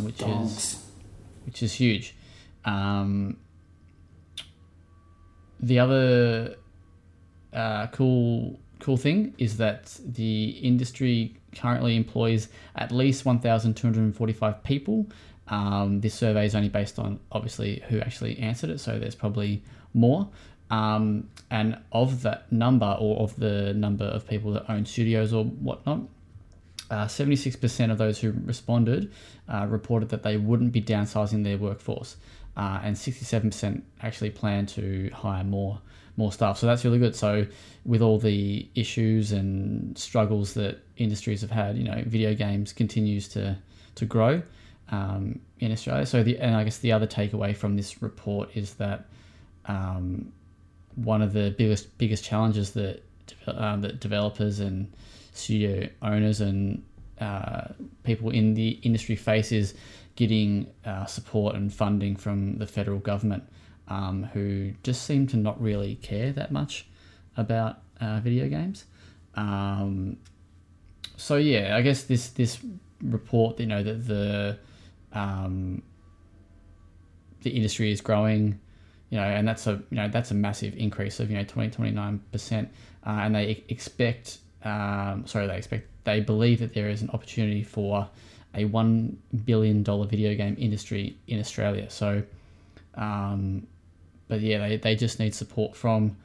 which is which is huge. Um, the other uh, cool cool thing is that the industry currently employs at least 1,245 people. Um, this survey is only based on obviously who actually answered it, so there's probably more. Um, and of that number, or of the number of people that own studios or whatnot, uh, 76% of those who responded uh, reported that they wouldn't be downsizing their workforce, uh, and 67% actually plan to hire more more staff. So that's really good. So with all the issues and struggles that industries have had, you know, video games continues to to grow um, in Australia. So the and I guess the other takeaway from this report is that um, one of the biggest biggest challenges that um, that developers and studio owners and uh, people in the industry face is getting uh, support and funding from the federal government, um, who just seem to not really care that much about uh, video games. Um, so yeah, I guess this this report, you know, that the um, the industry is growing, you know, and that's a you know that's a massive increase of you know 20 29 percent, uh, and they expect um, sorry they expect they believe that there is an opportunity for a one billion dollar video game industry in Australia. So, um, but yeah, they, they just need support from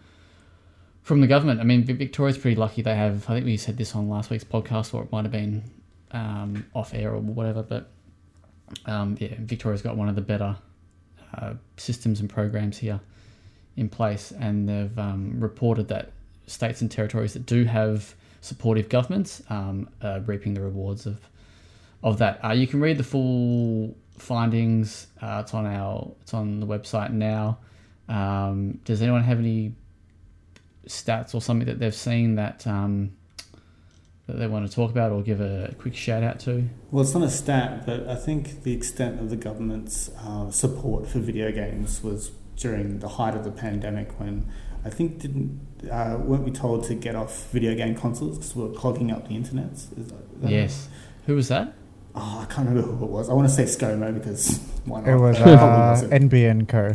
from the government. I mean, Victoria's pretty lucky. They have. I think we said this on last week's podcast, or it might have been um, off air or whatever. But um, yeah, Victoria's got one of the better uh, systems and programs here in place, and they've um, reported that states and territories that do have supportive governments um, are reaping the rewards of of that. Uh, you can read the full findings. Uh, it's on our it's on the website now. Um, does anyone have any stats or something that they've seen that um, that they want to talk about or give a quick shout out to? Well, it's not a stat, but I think the extent of the government's uh, support for video games was during the height of the pandemic when I think didn't uh, weren't we told to get off video game consoles because we were clogging up the internet? Is that, is that yes. Who was that? Oh, I can't remember who it was. I want to say ScoMo because why not? It was But it uh, wasn't. NBN Co.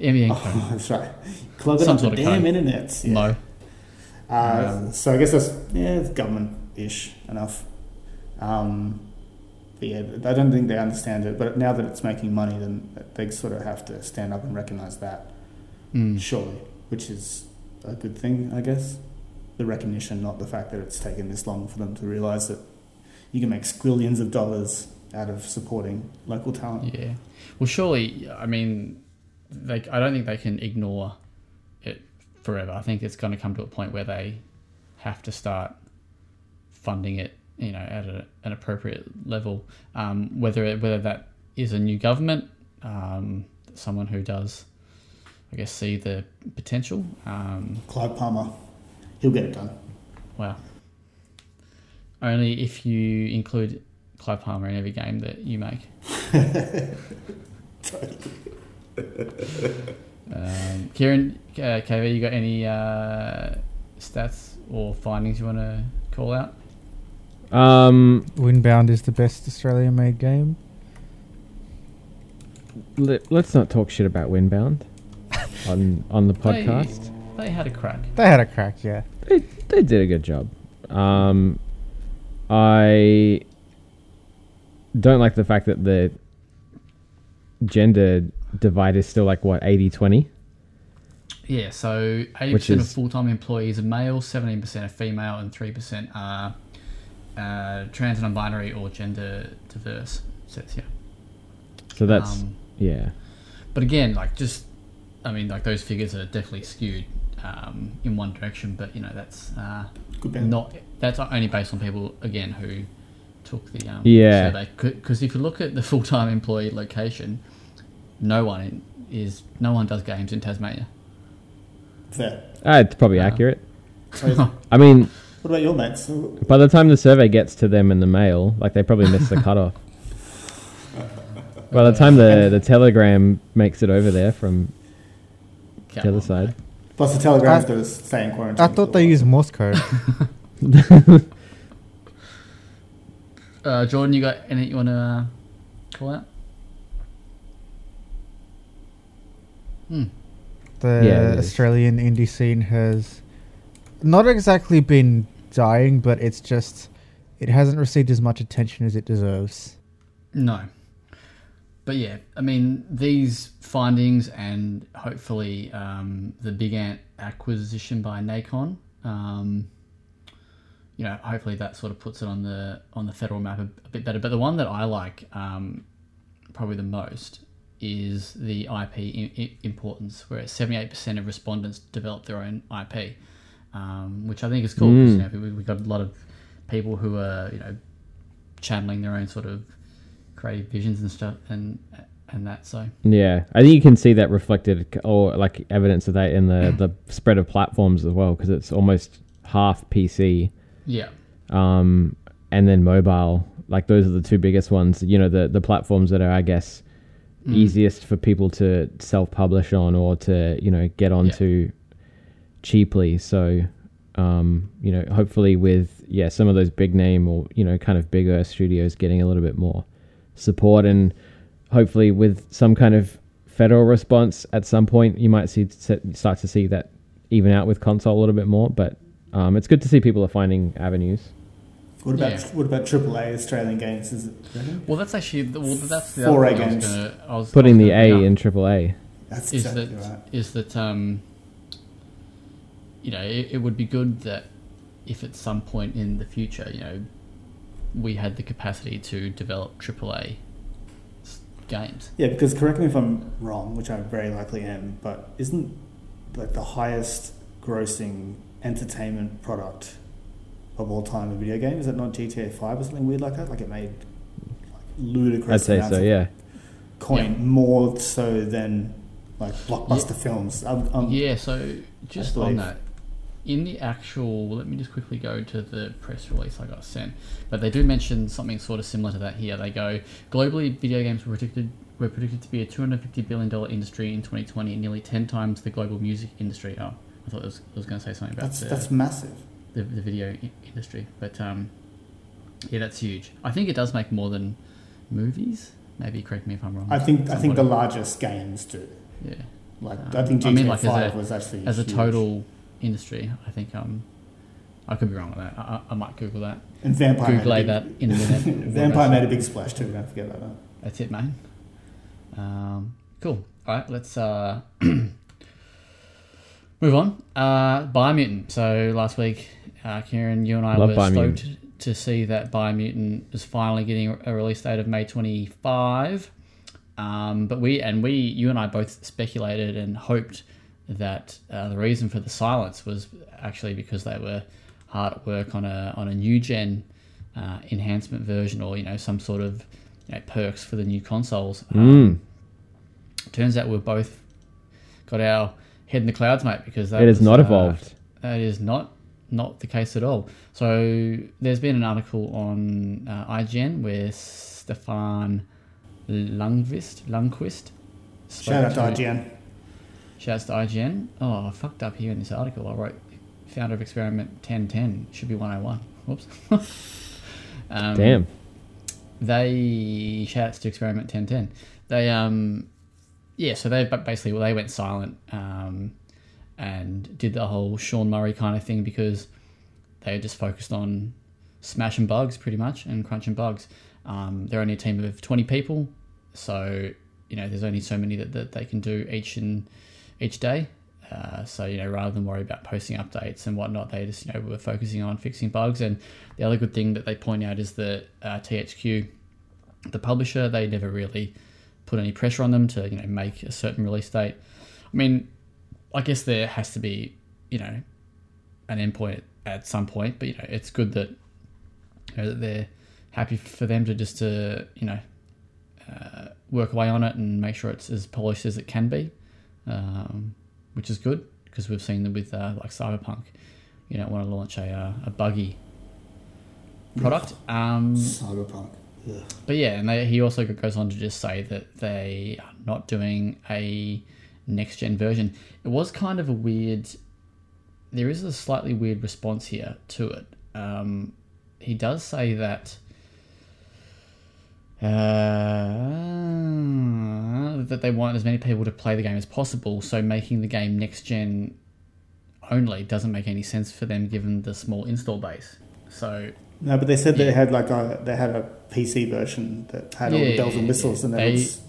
NBN Oh, that's right. Clogging Some up the of damn code. internet. Yeah. No. Uh, Um, so I guess that's yeah, it's government-ish enough. Um, but yeah, I don't think they understand it. But now that it's making money, then they sort of have to stand up and recognize that, Mm. surely, which is a good thing, I guess. The recognition, not the fact that it's taken this long for them to realize that you can make squillions of dollars out of supporting local talent. Yeah. Well, surely, I mean, they, I don't think they can ignore forever. I think it's going to come to a point where they have to start funding it, you know, at a, an appropriate level. Um, whether it, whether that is a new government, um, someone who does, I guess, see the potential. Um, Clive Palmer, he'll get it done. Wow. Only if you include Clive Palmer in every game that you make. um, Kieran, uh, KV, you got any uh, stats or findings you want to call out? Um, Windbound is the best Australian made game. let, let's not talk shit about Windbound on on the They- podcast. They, had a crack. They had a crack, yeah. They they did a good job. Um, I don't like the fact that the gender divide is still like what 80-20. Yeah, so 80% Which of full time employees are male, 17% are female, and 3% are uh, trans and non binary or gender diverse. So, yeah. So that's Um, yeah. But again, like just, I mean, like those figures are definitely skewed um, in one direction. But you know, that's uh, Good not that's only based on people again who took the um, Yeah. survey. Because if you look at the full time employee location, no one is no one does games in Tasmania. Fair. Uh, it's probably Uh, accurate. I mean, what about your mates? by the time the survey gets to them in the mail, like they probably missed the cutoff. By the time the, the telegram makes it over there from Come the other on, side. mate. Plus, the Telegram's I- got to stay quarantine. I thought they used Morse code. Uh, Jordan, you got anything you want to uh, call out? Hmm. the Yeah. Australian indie scene has not exactly been dying, but it's just it hasn't received as much attention as it deserves. No. But yeah, I mean, these findings and hopefully um, the Big Ant acquisition by Nacon, um, you know, hopefully that sort of puts it on the on the federal map a, a bit better. But the one that I like um, probably the most is the IP importance, where 78% of respondents develop their own IP, um, which I think is cool. 'cause, You know, we, we've got a lot of people who are you know channeling their own sort of creative visions and stuff, and and that. So Yeah, I think you can see that reflected or like evidence of that in the the spread of platforms as well because it's almost half PC yeah, um, and then mobile. Like those are the two biggest ones. You know, the the platforms that are, I guess, Mm. easiest for people to self publish on or to you know get onto cheaply. So, um, you know, hopefully with yeah some of those big name or you know kind of bigger studios getting a little bit more support and hopefully with some kind of federal response at some point you might see start to see that even out with console a little bit more. But um, it's good to see people are finding avenues. What about Yeah. what about AAA Australian games? Is it ready? well, that's actually the- well, that's the Four other A thing I was gonna- I was- I Putting was the A up. in AAA. That's is exactly that right. is that um, you know it, it would be good that if at some point in the future you know we had the capacity to develop AAA games. Yeah, because correct me if I'm wrong, which I very likely am, but isn't like the highest grossing entertainment product of all time a video game? Is that not GTA Five or something weird like that? Like it made like, ludicrous I'd say amounts so. of Yeah. coin, Yeah. more so than like blockbuster films. I'm, I'm, yeah, so just on that, in the actual, let me just quickly go to the press release I got sent. But they do mention something sort of similar to that here. They go globally, video games were predicted were predicted to be a 250 billion dollar industry in 2020, nearly 10 times the global music industry. Oh, I thought I was, I was going to say something about That's the, that's massive. The, the video I- industry, but um, yeah, that's huge. I think it does make more than movies. Maybe correct me if I'm wrong. I think I think the largest games do. yeah. Like Um, I think GTA I mean, like, as a- Five was actually as a total industry, I think um, I could be wrong with that. I, I might Google that. And Vampyr Google made that big, in a minute. Vampyr made a big splash too. Don't forget about that. That's it, man. Um, cool. All right, let's uh, move on. Uh, Biomutant. So last week, uh, Kieran, you and I Love were Biomutant. stoked to see that Biomutant is finally getting a release date of May 25. Um, but we and we, you and I both speculated and hoped that uh, the reason for the silence was actually because they were hard at work on a on a new gen uh, enhancement version or you know some sort of you know, perks for the new consoles. Um, Mm. turns out we've both got our head in the clouds, mate, because that It is was, not uh, evolved. that is not not the case at all. So there's been an article on uh, IGN where Stefan Ljungqvist Ljungqvist Shout out to IGN. Shouts to IGN. Oh, I fucked up here in this article. I wrote founder of experiment 1010 should be 101. Whoops. um, Damn. They shouts to experiment 1010. They um yeah, so they basically well, they went silent um and did the whole Sean Murray kind of thing because they just focused on smashing bugs pretty much and crunching bugs. Um, they're only a team of 20 people, so you know there's only so many that, that they can do each and each day. Uh, so you know, rather than worry about posting updates and whatnot, they just you know were focusing on fixing bugs. And the other good thing that they point out is that uh, THQ, the publisher, they never really put any pressure on them to you know make a certain release date. I mean, I guess there has to be you know an endpoint at some point, but you know it's good that you know, that they're happy for them to just to you know uh, work away on it and make sure it's as polished as it can be, um, which is good because we've seen them with uh, like Cyberpunk. You don't want to launch a uh, a buggy product. Um, Cyberpunk. But yeah, and they, he also goes on to just say that they are not doing a next gen version. It was kind of a weird. There is a slightly weird response here to it. Um, he does say that. Uh, that they want as many people to play the game as possible, so making the game next gen only doesn't make any sense for them given the small install base. So No, but they said Yeah. they had like a they had a PC version that had all the bells and whistles, yeah. and They- was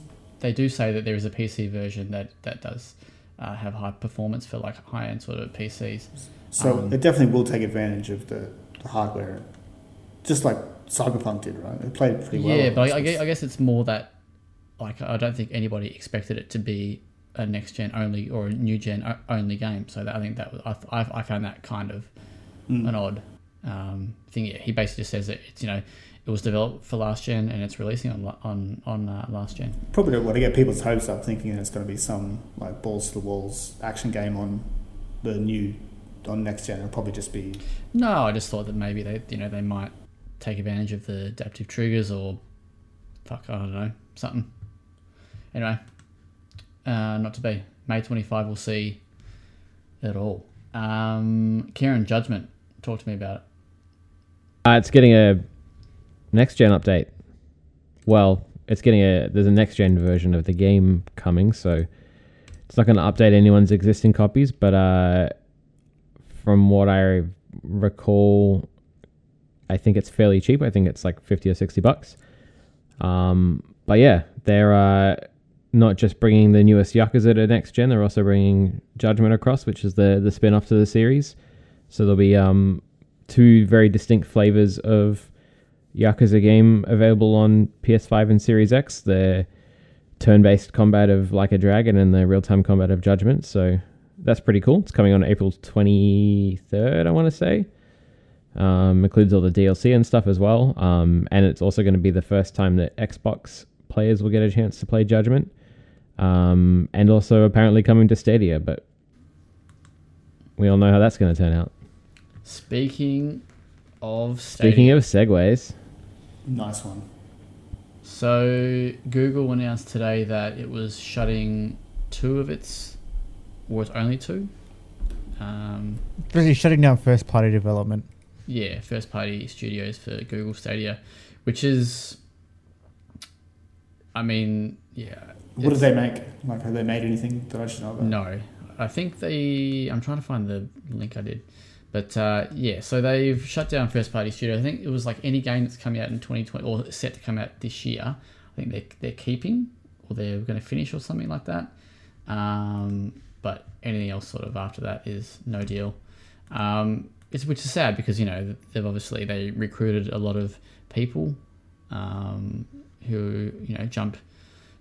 they do say that there is a PC version that that does uh, have high performance for like high end sort of PCs. So Um, it definitely will take advantage of the, the hardware, just like Cyberpunk did, right? It played pretty well. yeah, but I, I, guess, I guess it's more that like I don't think anybody expected it to be a next gen only or a new gen only game. So that, I think that was, I, I I found that kind of Mm. an odd um, thing. Yeah, he basically just says that it's you know it was developed for last gen and it's releasing on on on uh, last gen. Probably don't want to get people's hopes up, thinking it's going to be some like balls to the walls action game on the new on next gen. It'll probably just be No, I just thought that maybe they you know they might take advantage of the adaptive triggers or fuck I don't know something. Anyway, uh, not to be May twenty five. We'll see it all. Um, Kieran Judgment, talk to me about it. Uh, it's getting a next gen update. Well, it's getting a there's a next gen version of the game coming, so it's not going to update anyone's existing copies. But uh, from what I recall, I think it's fairly cheap. I think it's like fifty or sixty bucks. Um, but yeah, they're uh, not just bringing the newest Yakuza to next gen; they're also bringing Judgment across, which is the the spin off to the series. So there'll be um, two very distinct flavors of Yakuza game available on PS5 and Series X. The turn-based combat of Like a Dragon and the real-time combat of Judgment. So that's pretty cool. It's coming on April 23rd, I want to say. Um, includes all the DLC and stuff as well. Um, and it's also going to be the first time that Xbox players will get a chance to play Judgment. Um, and also apparently coming to Stadia, but we all know how that's going to turn out. Speaking of Stadia, Speaking of segues, nice one. So Google announced today that it was shutting two of its, or it's only two. Um, Basically, shutting down first party development. yeah, first party studios for Google Stadia, which is, I mean, yeah. What did it's- they make? Like, have they made anything that I should know about? No, I think they. I'm trying to find the link I did, but uh, yeah. So they've shut down first party studio. I think it was like any game that's coming out in 2020 or set to come out this year. I think they're they're keeping or they're going to finish or something like that. Um, but anything else sort of after that is no deal. Um, it's which is sad because you know they've obviously they recruited a lot of people um, who you know jumped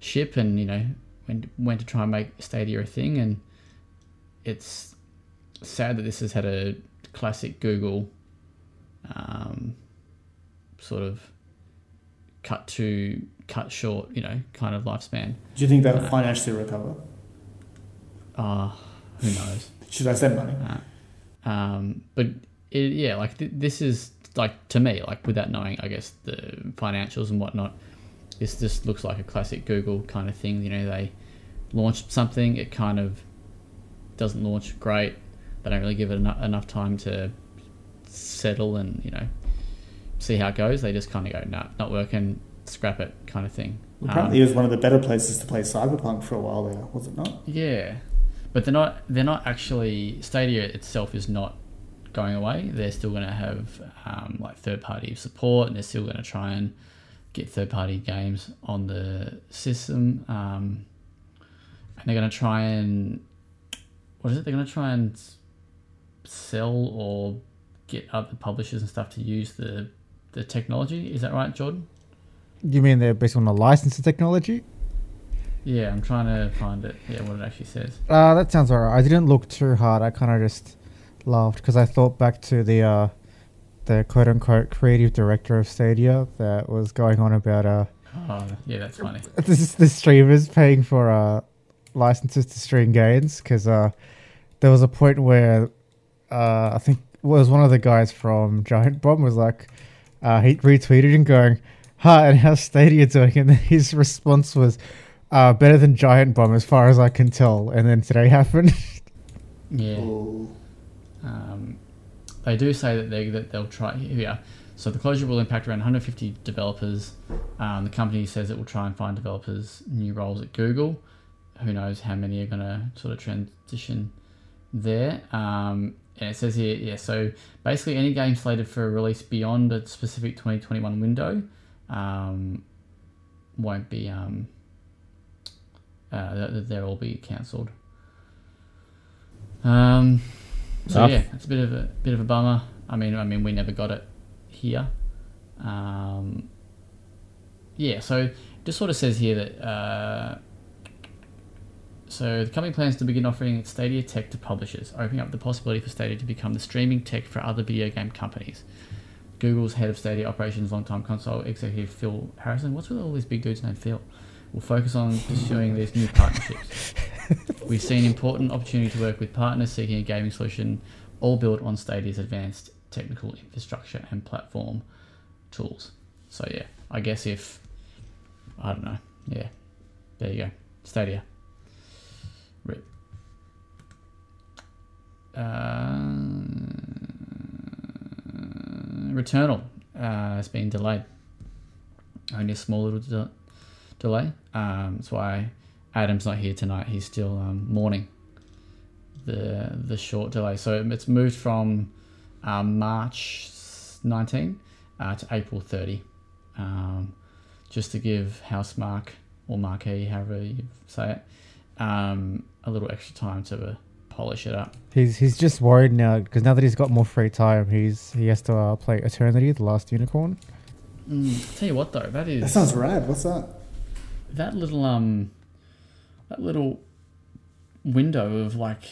ship and you know went went to try and make Stadia a thing, and it's sad that this has had a classic Google um, sort of cut to cut short, you know, kind of lifespan. Do you think they'll financially recover? Ah, who knows? Should I send money? Um, but it, yeah, like th- this is like to me, like without knowing, I guess the financials and whatnot, this just looks like a classic Google kind of thing. You know, they launched something, it kind of doesn't launch great. They don't really give it enough, enough time to settle and you know see how it goes. They just kind of go, nah, not working, scrap it, kind of thing. Apparently, Um, it was one of the better places to play Cyberpunk for a while there, was it not? Yeah, but they're not. They're not actually. Stadia itself is not going away. They're still going to have um, like third party support, and they're still going to try and get third party games on the system. Um, and they're going to try and what is it? They're going to try and sell or get other publishers and stuff to use the the technology. Is that right, Jordan? You mean they're based on a license of technology? Yeah, I'm trying to find it. Yeah, what it actually says. Uh, that sounds alright. I didn't look too hard. I kind of just laughed because I thought back to the uh, the quote unquote creative director of Stadia that was going on about uh, Oh, yeah, that's funny. this is the streamers paying for uh, licenses to stream games because uh, there was a point where uh, I think was one of the guys from Giant Bomb was like uh, he retweeted and going, "Hi, and how's Stadia doing?" And his response was, uh, "Better than Giant Bomb, as far as I can tell." And then today happened. Yeah. Um, they do say that they that they'll try. Here. So the closure will impact around 150 developers. Um, the company says it will try and find developers new roles at Google. Who knows how many are going to sort of transition there? Um, and it says here, yeah. So basically, any game slated for a release beyond a specific 2021 window um, won't be. Um, uh, they- they'll all be cancelled. Um, so Tough. yeah, it's a bit of a bit of a bummer. I mean, I mean, we never got it here. Um, yeah, so it just sort of says here that. Uh, so the company plans to begin offering Stadia tech to publishers, opening up the possibility for Stadia to become the streaming tech for other video game companies. Google's head of Stadia operations, longtime console executive Phil Harrison. What's with all these big dudes named Phil? Will focus on pursuing these new partnerships. We've seen important opportunity to work with partners seeking a gaming solution, all built on Stadia's advanced technical infrastructure and platform tools. So yeah, I guess if I don't know, yeah, there you go, Stadia. Rip. Uh, Returnal uh, has been delayed. Only a small little de- delay. Um, that's why Adam's not here tonight. He's still um, mourning the the short delay. So it's moved from um, March 19 uh, to April 30, um, just to give Housemarque or Marquee, however you say it, um, a little extra time to uh, polish it up. He's he's just worried now because now that he's got more free time, he's he has to uh, play Eternity, the Last Unicorn. Mm, tell you what though, that is That sounds rad. What's that? that little um that little window of like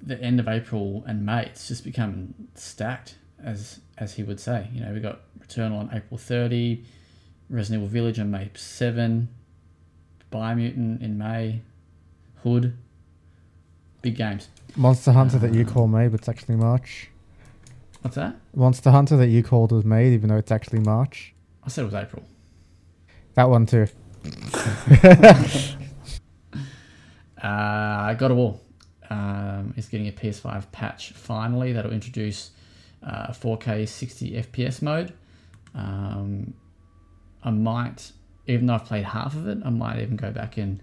the end of April and May, it's just become stacked, as as he would say. You know, we got Returnal on April thirty, Resident Evil Village on May seven, Biomutant in May, Hood. Big games. Monster Hunter that you call May, but it's actually March. What's that? Monster Hunter that you called was May, even though it's actually March. I said it was April. That one too. Uh, God of War um, is getting a PS5 patch finally that'll introduce uh, 4K 60 FPS mode. Um, I might, even though I've played half of it, I might even go back and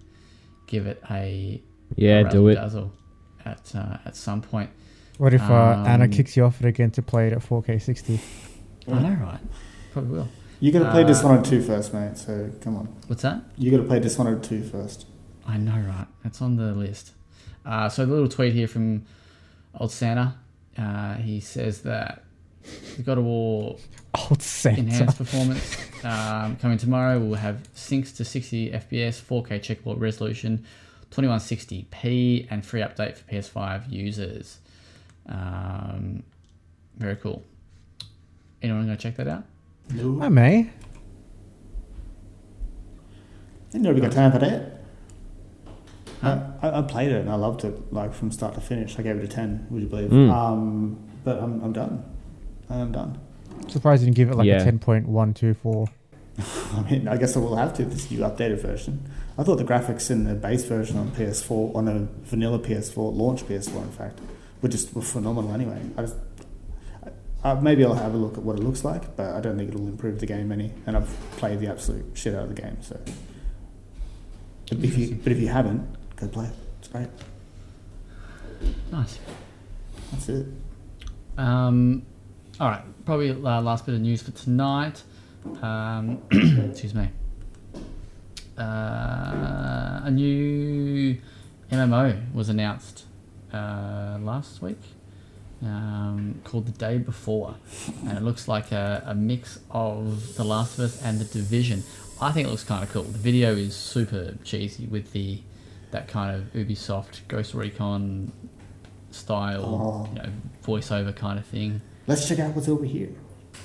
give it a Yeah, a do it. dazzle at uh, at some point. What if uh, Anna Um, kicks you off it again to play it at 4K 60? I know, right? Probably will. You got to play Uh, Dishonored 2 first, mate. So come on. What's that? You got to play Dishonored 2 first. I know, right? That's on the list. Uh, so the little tweet here from old Santa. Uh, he says that the God of War Old Santa. enhanced performance um, coming tomorrow. We'll have syncs to 60 FPS, 4K checkerboard resolution, 2160p, and free update for PS5 users. Um, very cool. Anyone going to check that out? No. I may. Ain't nobody got time for that. Huh? I, I, I played it and I loved it, like from start to finish. I gave it a 10, would you believe? Mm. Um, but I'm, I'm done. I'm done. Surprised you didn't give it like Yeah. a 10.124. I mean, I guess I will have to this new updated version. I thought the graphics in the base version on PS4, on a vanilla PS4, launch PS4, in fact, were just were phenomenal anyway. I just, I, maybe I'll have a look at what it looks like, but I don't think it'll improve the game any. And I've played the absolute shit out of the game, so. But if you, but if you haven't, go play it. It's great. Nice. That's it. Um, all right, probably uh, last bit of news for tonight. Um, excuse me. Uh, a new MMO was announced uh, last week um, called The Day Before, and it looks like a, a mix of The Last of Us and The Division. I think it looks kind of cool. The video is super cheesy with the that kind of Ubisoft Ghost Recon style, Oh. you know, voiceover kind of thing. Let's check out what's over here.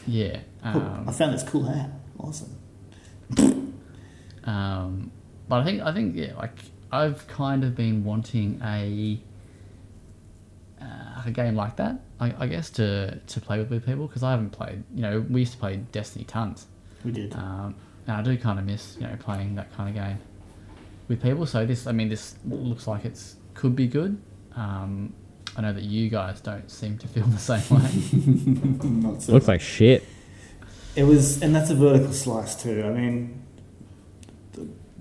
Yeah. Oh, Um, I found this cool hat. Awesome. Um, but I think I think yeah, like I've kind of been wanting a uh, a game like that. I, I guess to to play with, with people because I haven't played. You know, we used to play Destiny tons, We did. um, and I do kind of miss you know playing that kind of game with people. So this, I mean, this looks like it's could be good. Um, I know that you guys don't seem to feel the same way. Not so Looks like shit. It was, and that's a vertical slice too. I mean, th-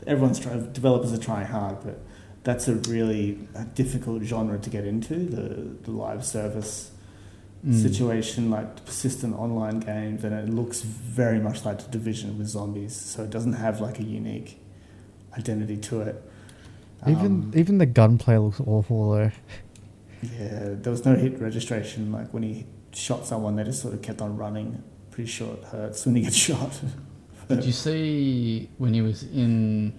everyone's trying, developers are trying hard, but that's a really difficult genre to get into. The the live service Mm. situation, like persistent online games, and it looks very much like the Division with zombies. So it doesn't have like a unique identity to it. Even Um, even the gunplay looks awful though. Yeah, there was no hit registration. Like when he shot someone, they just sort of kept on running. Pretty sure it hurts when he gets shot. Did you see when he was in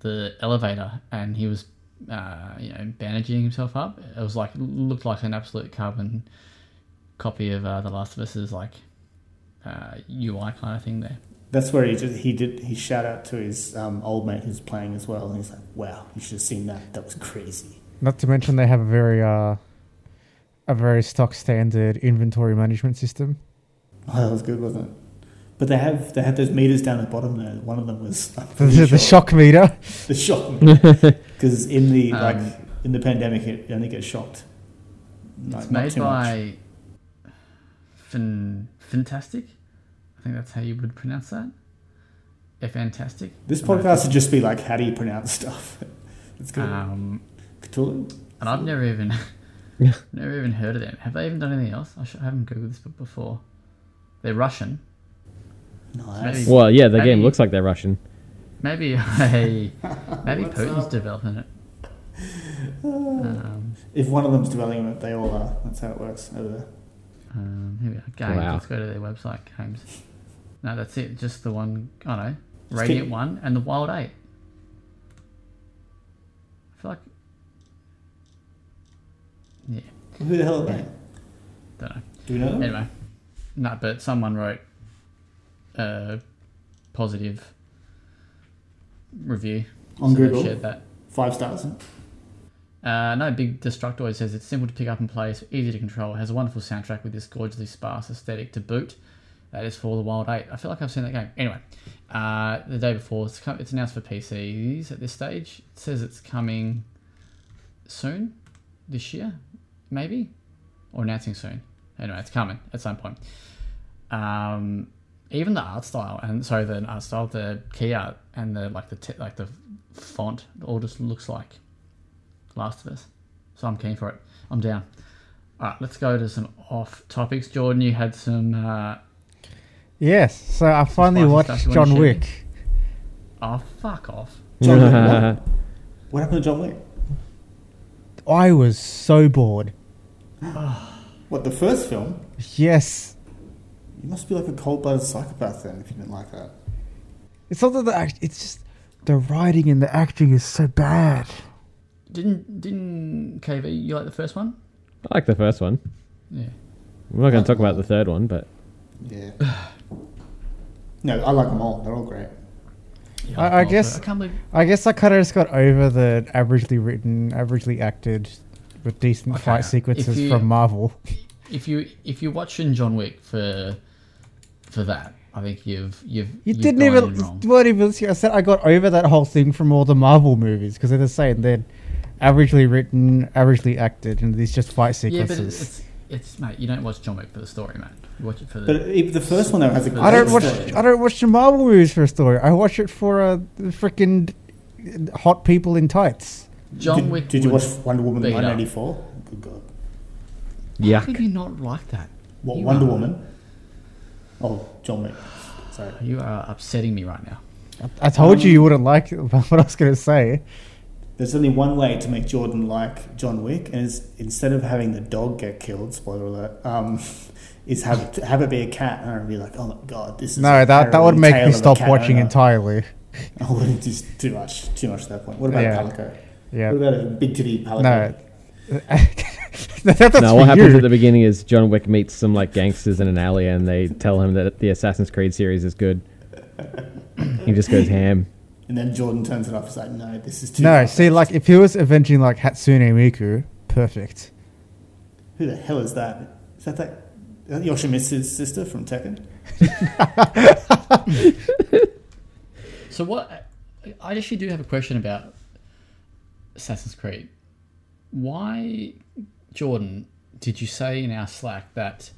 the elevator and he was, uh, you know, bandaging himself up? It was like looked like an absolute carbon copy of uh, The Last of Us's like uh, UI kind of thing there. That's where he just he did he shout out to his um, old mate who's playing as well, and he's like, "Wow, you should have seen that. That was crazy." Not to mention they have a very uh, a very stock standard inventory management system. Oh, that was good, wasn't it? But they have they had those meters down the bottom there. One of them was The, pretty the shock meter. the shock because in the Um, like in the pandemic it only gets shocked. Like, it's not made too much. by Fin Fantastic. I think that's how you would pronounce that. Yeah, fantastic. This podcast would just be like, how do you pronounce stuff? it's good. Um, Cthulhu. and I've never even, never even heard of them. Have they even done anything else? I, should, I haven't googled this book before. They're Russian. Nice. Maybe- Well, yeah, the game looks like they're Russian. Maybe a, maybe Putin's up? developing it. Um, If one of them's developing it, they all are. That's how it works over there. um, here we are. Games. Wow. Let's go to their website. Games. No, that's it. Just the one. I know. Just Radiant keep- One and the Wild Eight. I feel like. Yeah. Who the hell are they? Don't know. Do we know them? Anyway, no, but someone wrote a positive review On so Google, Shared that. five stars. Uh, no, Big Destructoid says it's simple to pick up and play, it's easy to control, has a wonderful soundtrack with this gorgeously sparse aesthetic to boot. That is for the Wild Eight. I feel like I've seen that game. Anyway, uh, the day before, it's, come, it's announced for PCs at this stage. It says it's coming soon, this year, maybe, or announcing soon. Anyway, it's coming at some point. Um, even the art style and sorry, the art style, the key art and the like the te- like the font, all just looks like Last of Us. So I'm keen for it. I'm down. All right, let's go to some off topics. Jordan, you had some. Uh, Yes. So I finally watched stuff you wanna John share? Wick. oh, fuck off. John Wick, what? What happened to John Wick? I was so bored. What the first film? Yes. You must be like a cold-blooded psychopath then, if you didn't like that. It's not that the act. It's just the writing and the acting is so bad. Didn't didn't KV you like the first one? I like the first one. Yeah. We're not going to talk about the third one, but Yeah. no, I like them all. They're all great. Yeah, I- I guess- I can't believe. I guess I kind of just got over the averagely written, averagely acted, with decent Okay, fight sequences you- from Marvel. If you if you're watching John Wick for for that, I think you've you've You you've didn't even. in wrong. Weren't even listening. I said I got over that whole thing from all the Marvel movies because they're the same. They're averagely written, averagely acted, and these just fight sequences. Yeah, but sequences. it's, it's mate. You don't watch John Wick for the story, mate. You watch it for the. But even the first one though has a great I don't watch. story. I don't watch the Marvel movies for a story. I watch it for uh, the freaking hot people in tights. John did, Wick. Did you watch Wonder Woman beat 1984? Good God. yeah. How could you not like that? What You Wonder are- Woman? Oh, John Wick. Sorry. You are upsetting me right now. I, I told you Um, you wouldn't like what I was going to say. There's only one way to make Jordan like John Wick, and it's instead of having the dog get killed, spoiler alert, um, is have it, have it be a cat, and I'd be like, oh my god, this is No, a that that would make me stop watching owner." entirely. I wouldn't just too much, too much at that point. What about Yeah. Palico? Yeah. What about a big titty Palico? No. That- that's no, for what happens at the beginning is John Wick meets some like gangsters in an alley, and they tell him that the Assassin's Creed series is good. he just goes ham. And then Jordan turns it off. He's like, no, this is too. No, far-fetched." see, like if he was avenging like Hatsune Miku, perfect. who the hell is that? Is that that, is that Yoshimitsu's sister from Tekken? So what? I actually do have a question about Assassin's Creed. Why, Jordan, did you say in our Slack that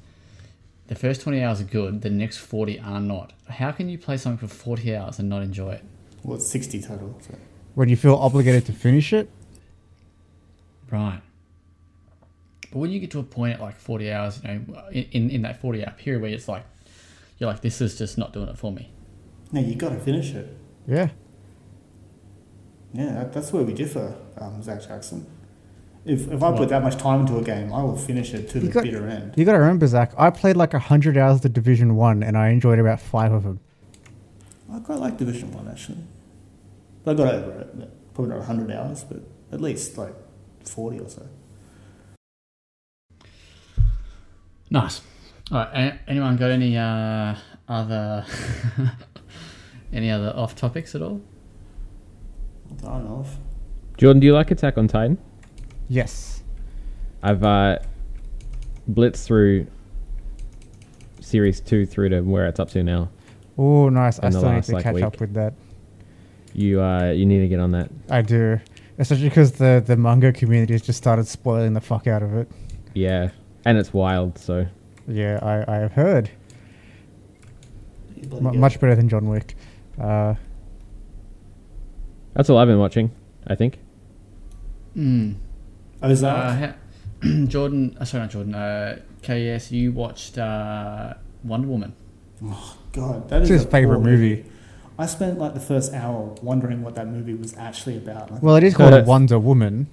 the first twenty hours are good, the next forty are not? How can you play something for forty hours and not enjoy it? Well, it's sixty total. So. When you feel obligated to finish it, Right. But when you get to a point at like 40 hours, you know, in, in that 40 hour period where it's like, you're like, this is just not doing it for me. No, you got to finish it. yeah. Yeah, that, that's where we differ, um, Zach Jackson. If if I put that much time into a game, I will finish it to You the got- bitter end. You got to remember, Zach. I played like hundred hours of Division One, and I enjoyed about five of them. I quite like Division One actually. But I got over it. Probably not hundred hours, but at least like forty or so. Nice. All right. Anyone got any uh, other any other off topics at all? I don't know. Jordan, do you like Attack on Titan? Yes. I've uh, blitzed through series two through to where it's up to now. Oh, nice. I In the still need to like, catch week. up with that. You uh, you need to get on that. I do, especially because the the manga community has just started spoiling the fuck out of it. Yeah, and it's wild. So Yeah, I I have heard M- much better than John Wick. Uh, that's all I've been watching. I think. Mm. Ozark. Uh, ha- Jordan, uh, sorry, not Jordan. Uh, KS, you watched uh, Wonder Woman. Oh God, that it's is his a favorite poor movie. I spent like the first hour wondering what that movie was actually about. Like, Well, it is called Wonder Woman.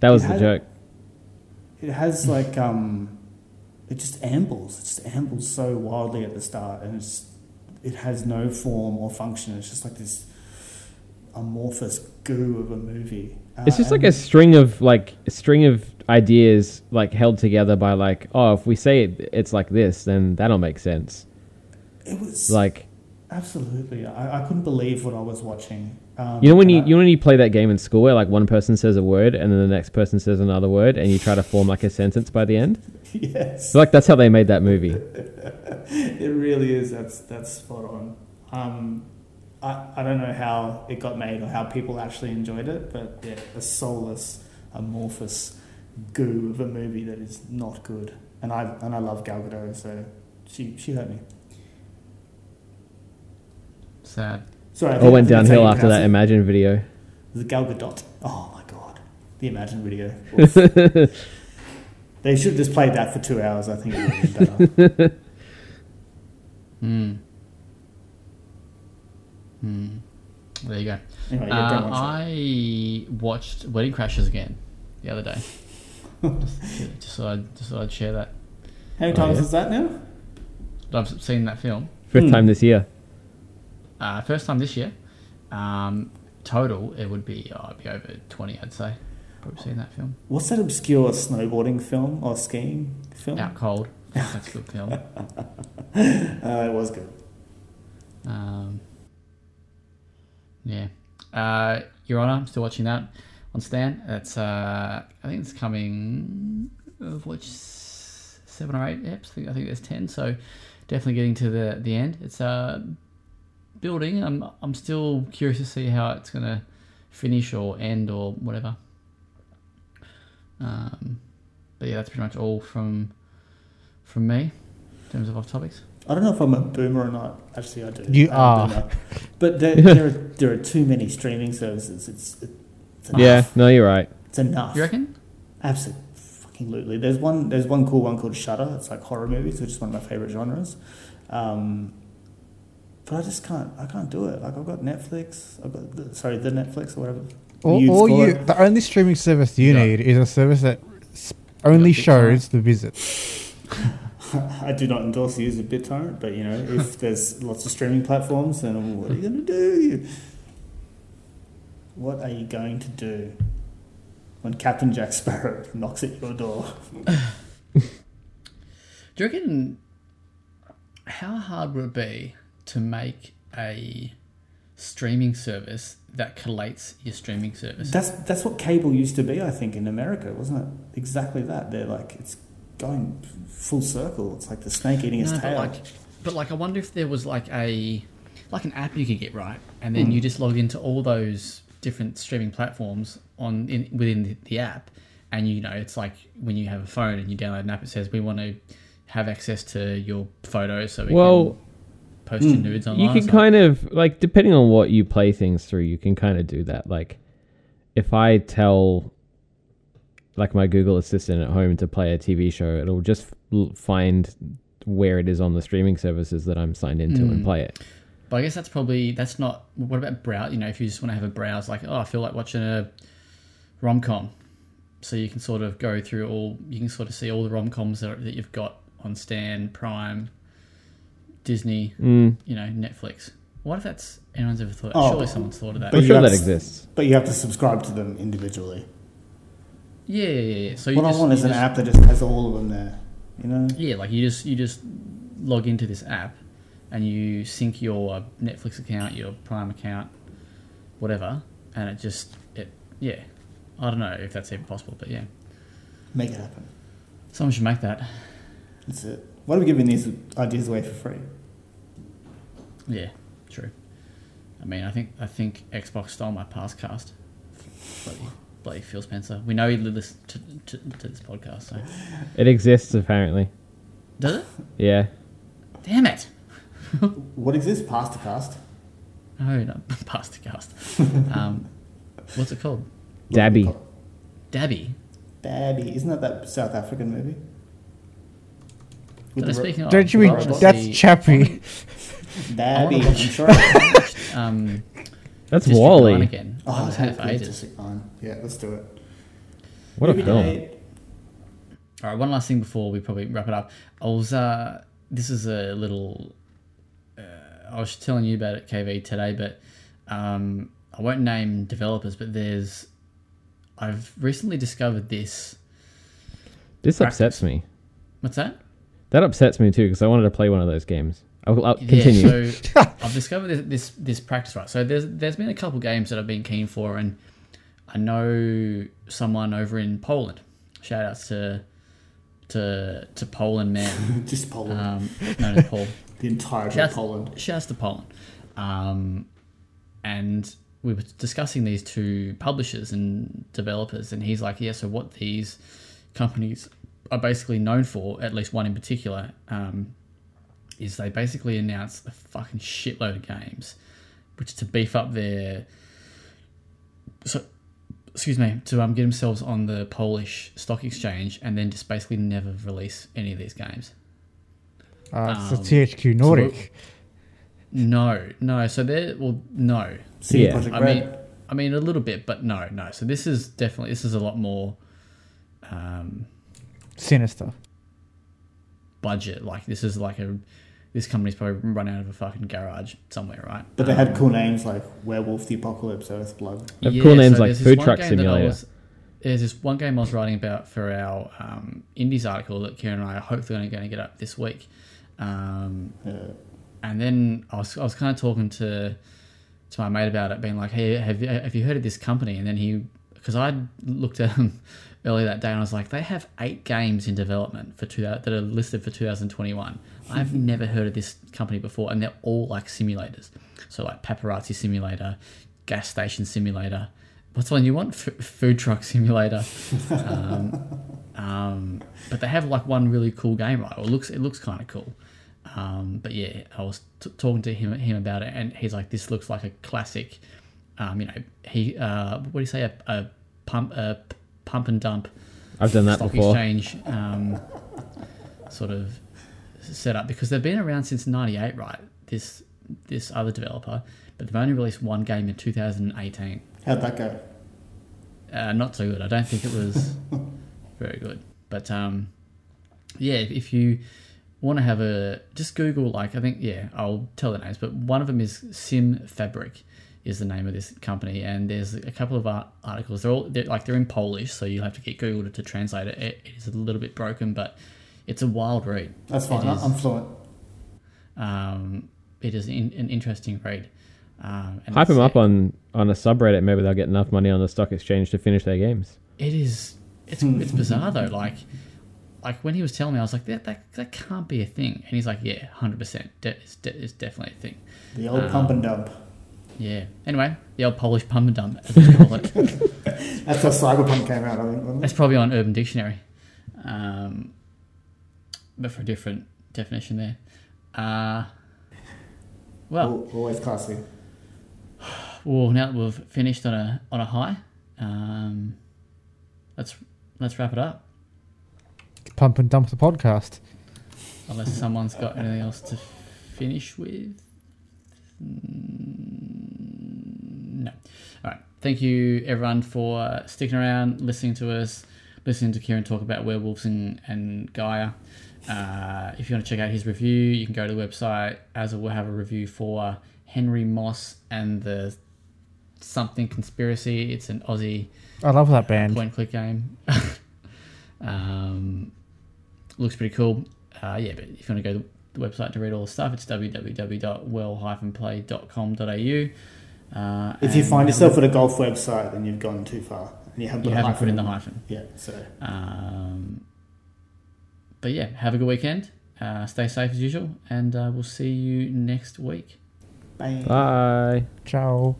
That was It the had- joke. it has like um, it just ambles. It just ambles so wildly at the start, and it's it has no form or function. It's just like this amorphous goo of a movie. Uh, It's just like a string of like a string of ideas like held together by like oh if we say it, it's like this then that'll make sense. It was Like absolutely. I, I couldn't believe what I was watching. Um, you know when you I- you know when you play that game in school where like one person says a word and then the next person says another word and you try to form like a sentence by the end. yes, So like that's how they made that movie. it really is. That's that's spot on. Um, I, I don't know how it got made or how people actually enjoyed it, but yeah, a soulless, amorphous goo of a movie that is not good. And I and I love Gal Gadot, so she she hurt me. Sad. Sorry, I All went I think that's how downhill after that pronounce Imagine video. The Gal Gadot. Oh my god, the Imagine video. They should have just played that for two hours. I think it would have been better. Hmm. Hmm. There you go. Anyway, yeah, Uh, I watched Wedding Crashers again the other day. just, just, thought I'd, just thought I'd share that. How many Oh, times yeah? is that now? I've seen that film. Fifth Hmm. time this year. Uh, first time this year. Um, total, it would be, oh, it'd be over 20, I'd say. Probably seen that film. What's that obscure snowboarding film or skiing film? Out Cold. That's a good film. Uh, it was good. Um, yeah. Uh, Your Honor, I'm still watching that on Stan. That's uh, I think it's coming. Of which s- seven or eight eps? I think, I think there's ten. So definitely getting to the the end. It's uh, building. I'm I'm still curious to see how it's gonna finish or end or whatever. Um, but yeah, that's pretty much all from from me in terms of off topics. I don't know if I'm a boomer or not. Actually, I do. You I'm are. But there, there, are, there are too many streaming services. It's, it's enough. Yeah, no, you're right. It's enough. You reckon? Absolutely. Fucking lootly. There's one. There's one cool one called Shudder. It's like horror movies, which is one of my favorite genres. Um, but I just can't. I can't do it. Like I've got Netflix. I've got the, sorry, the Netflix or whatever. All, you'd all call you, it. the only streaming service you Yeah. need is a service that only got BitTorrent. shows the visit. I do not endorse the use of BitTorrent, but you know, if there's lots of streaming platforms, then what are you going to do? What are you going to do when Captain Jack Sparrow knocks at your door? Do you reckon how hard would it be to make a streaming service that collates your streaming service? That's that's what cable used to be, I think, in America, wasn't it? Exactly that. They're like it's going full circle. It's like the snake eating its No, but tail. like, but like, I wonder if there was like a like an app you could get right, and then Hmm. you just log into all those different streaming platforms on in, within the, the app, and you know it's like when you have a phone and you download an app, it says we want to have access to your photos, so we Well, can post your nudes online. you can kind of like depending on what you play things through you can kind of do that like if i tell like my google assistant at home to play a tv show it'll just find where it is on the streaming services that i'm signed into and Mm. play it But I guess that's probably that's not. What about browse? You know, if you just want to have a browse, like oh, I feel like watching a rom com, so you can sort of go through all. You can sort of see all the rom coms that, that you've got on Stan, Prime, Disney, Mm, you know, Netflix. What if that's anyone's ever thought? Oh, surely someone's thought of that. but I'm sure that exists. But you have to subscribe to them individually. Yeah, yeah, yeah. So you What just, I want is an just- app that just has all of them there. You know? Yeah, like you just you just log into this app, and you sync your uh, Netflix account, your Prime account, whatever, and it just it yeah. I don't know if that's even possible, but yeah, Make it happen. someone should make that. That's it. What are we giving these ideas away for free? Yeah, true. I mean, I think I think Xbox stole my past cast. Bloody, bloody Phil Spencer. We know he listens to, to, to this podcast, so It exists apparently. does it? Yeah. Damn it! What exists? Pasta cast. Oh, no, not past cast. Um, what's it called? Dabby. Dabby. Dabby. Isn't that that South African movie? Did I the speak of- Don't you mean wanna that's see- Chappie? Dabby. I wanna I'm watch- sure. um, That's District Wally. 9 again. I Oh, haven't seen it Happy ages. District Nine. Yeah, let's do it. What a Movie film. All right, one last thing before we probably wrap it up. I was uh, this is a little. Uh, I was telling you about it, KV, today, but um, I won't name developers. But there's, I've recently discovered this. This Practice. upsets me. What's that? That upsets me too because I wanted to play one of those games. I'll, I'll continue. Yeah, so I've discovered this, this this practice right. So there's there's been a couple games that I've been keen for, and I know someone over in Poland. Shout outs to to to Poland man, Just Poland. um, known as Paul. the entirety of Shouts, Poland. shouts to Poland. Um, and we were discussing these two publishers and developers, and he's like, "Yeah, so what these companies are basically known for, at least one in particular, um, is they basically announce a fucking shitload of games, which to beef up their so excuse me to um, get themselves on the Polish stock exchange, and then just basically never release any of these games." Uh, it's Um, the THQ Nordic. No, no. So they're well, no. CD Yeah. I mean, I mean a little bit, but no, no. So this is definitely this is a lot more um, Sinister. budget. Like this is like a this company's probably run out of a fucking garage somewhere, right? but they Um, had cool names like Werewolf the Apocalypse, Earthblood. They have cool names like Food one Truck game Simulator. was- there's this one game I was writing about for our um, Indies article that Kieran and I are hopefully going to get up this week. Um, Uh, and then I was, I was kind of talking to to my mate about it, being like, "Hey, have you, have you heard of this company?" And then he, because I looked at him earlier that day, and I was like, "They have eight games in development for two that are listed for 2021. I've never heard of this company before, and they're all like simulators. So like paparazzi simulator, gas station simulator. What's the one you want? F- food truck simulator. um, um, but they have like one really cool game, right? Well, it looks it looks kind of cool. Um, but yeah, I was t- talking to him him about it, and he's like, "This looks like a classic." Um, you know, he uh, what do you say? A, a pump a p- pump and dump I've done that stock before. exchange um, sort of setup because they've been around since '98, right? This this other developer, but they've only released one game in 2018. how'd that go? Uh, not so good. I don't think it was very good. But um, yeah, if, if you want to have a just Google like I think yeah I'll tell the names, but one of them is Sim Fabric is the name of this company, and there's a couple of art- articles. They're all they're, like they're in Polish, so you have to get Google to, to translate it. it. It is a little bit broken, but it's a wild read. That's fine. I- is. I'm fluent. Um, it is in, an interesting read. Um, and Hype it's- them up on on a subreddit. Maybe they'll get enough money on the stock exchange to finish their games. It is. It's it's bizarre though. Like, like when he was telling me, I was like, that that, that can't be a thing. And he's like, yeah, hundred percent. It's, de- it's definitely a thing. The old Um, pump and dump. Yeah. Anyway, the old Polish pump and dump, as we call it. That's how Cyberpunk came out, I think. wasn't it? It's probably on Urban Dictionary, um, but for a different definition there. Uh, well, Al- Always classy. well, now that we've finished on a on a high, um, let's let's wrap it up. Pump and dump the podcast. Unless someone's got anything else to finish with. Mm, No. All right. Thank you, everyone, for sticking around, listening to us. listening to Kieran talk about werewolves and, and Gaia. Uh, if you want to check out his review, you can go to the website. As we'll have a review for Henry Moss and the something conspiracy. It's an Aussie I love that band. point and click game. um, looks pretty cool. Uh, yeah, but if you want to go to the website to read all the stuff, it's www.well-played.com.au. Uh, If you find yourself at a golf website, then you've gone too far. And you haven't look- put you a haven't put in the hyphen. hyphen. Yeah, so Um, but yeah, have a good weekend. Uh, stay safe as usual, and uh, we'll see you next week. bang. Bye. Ciao.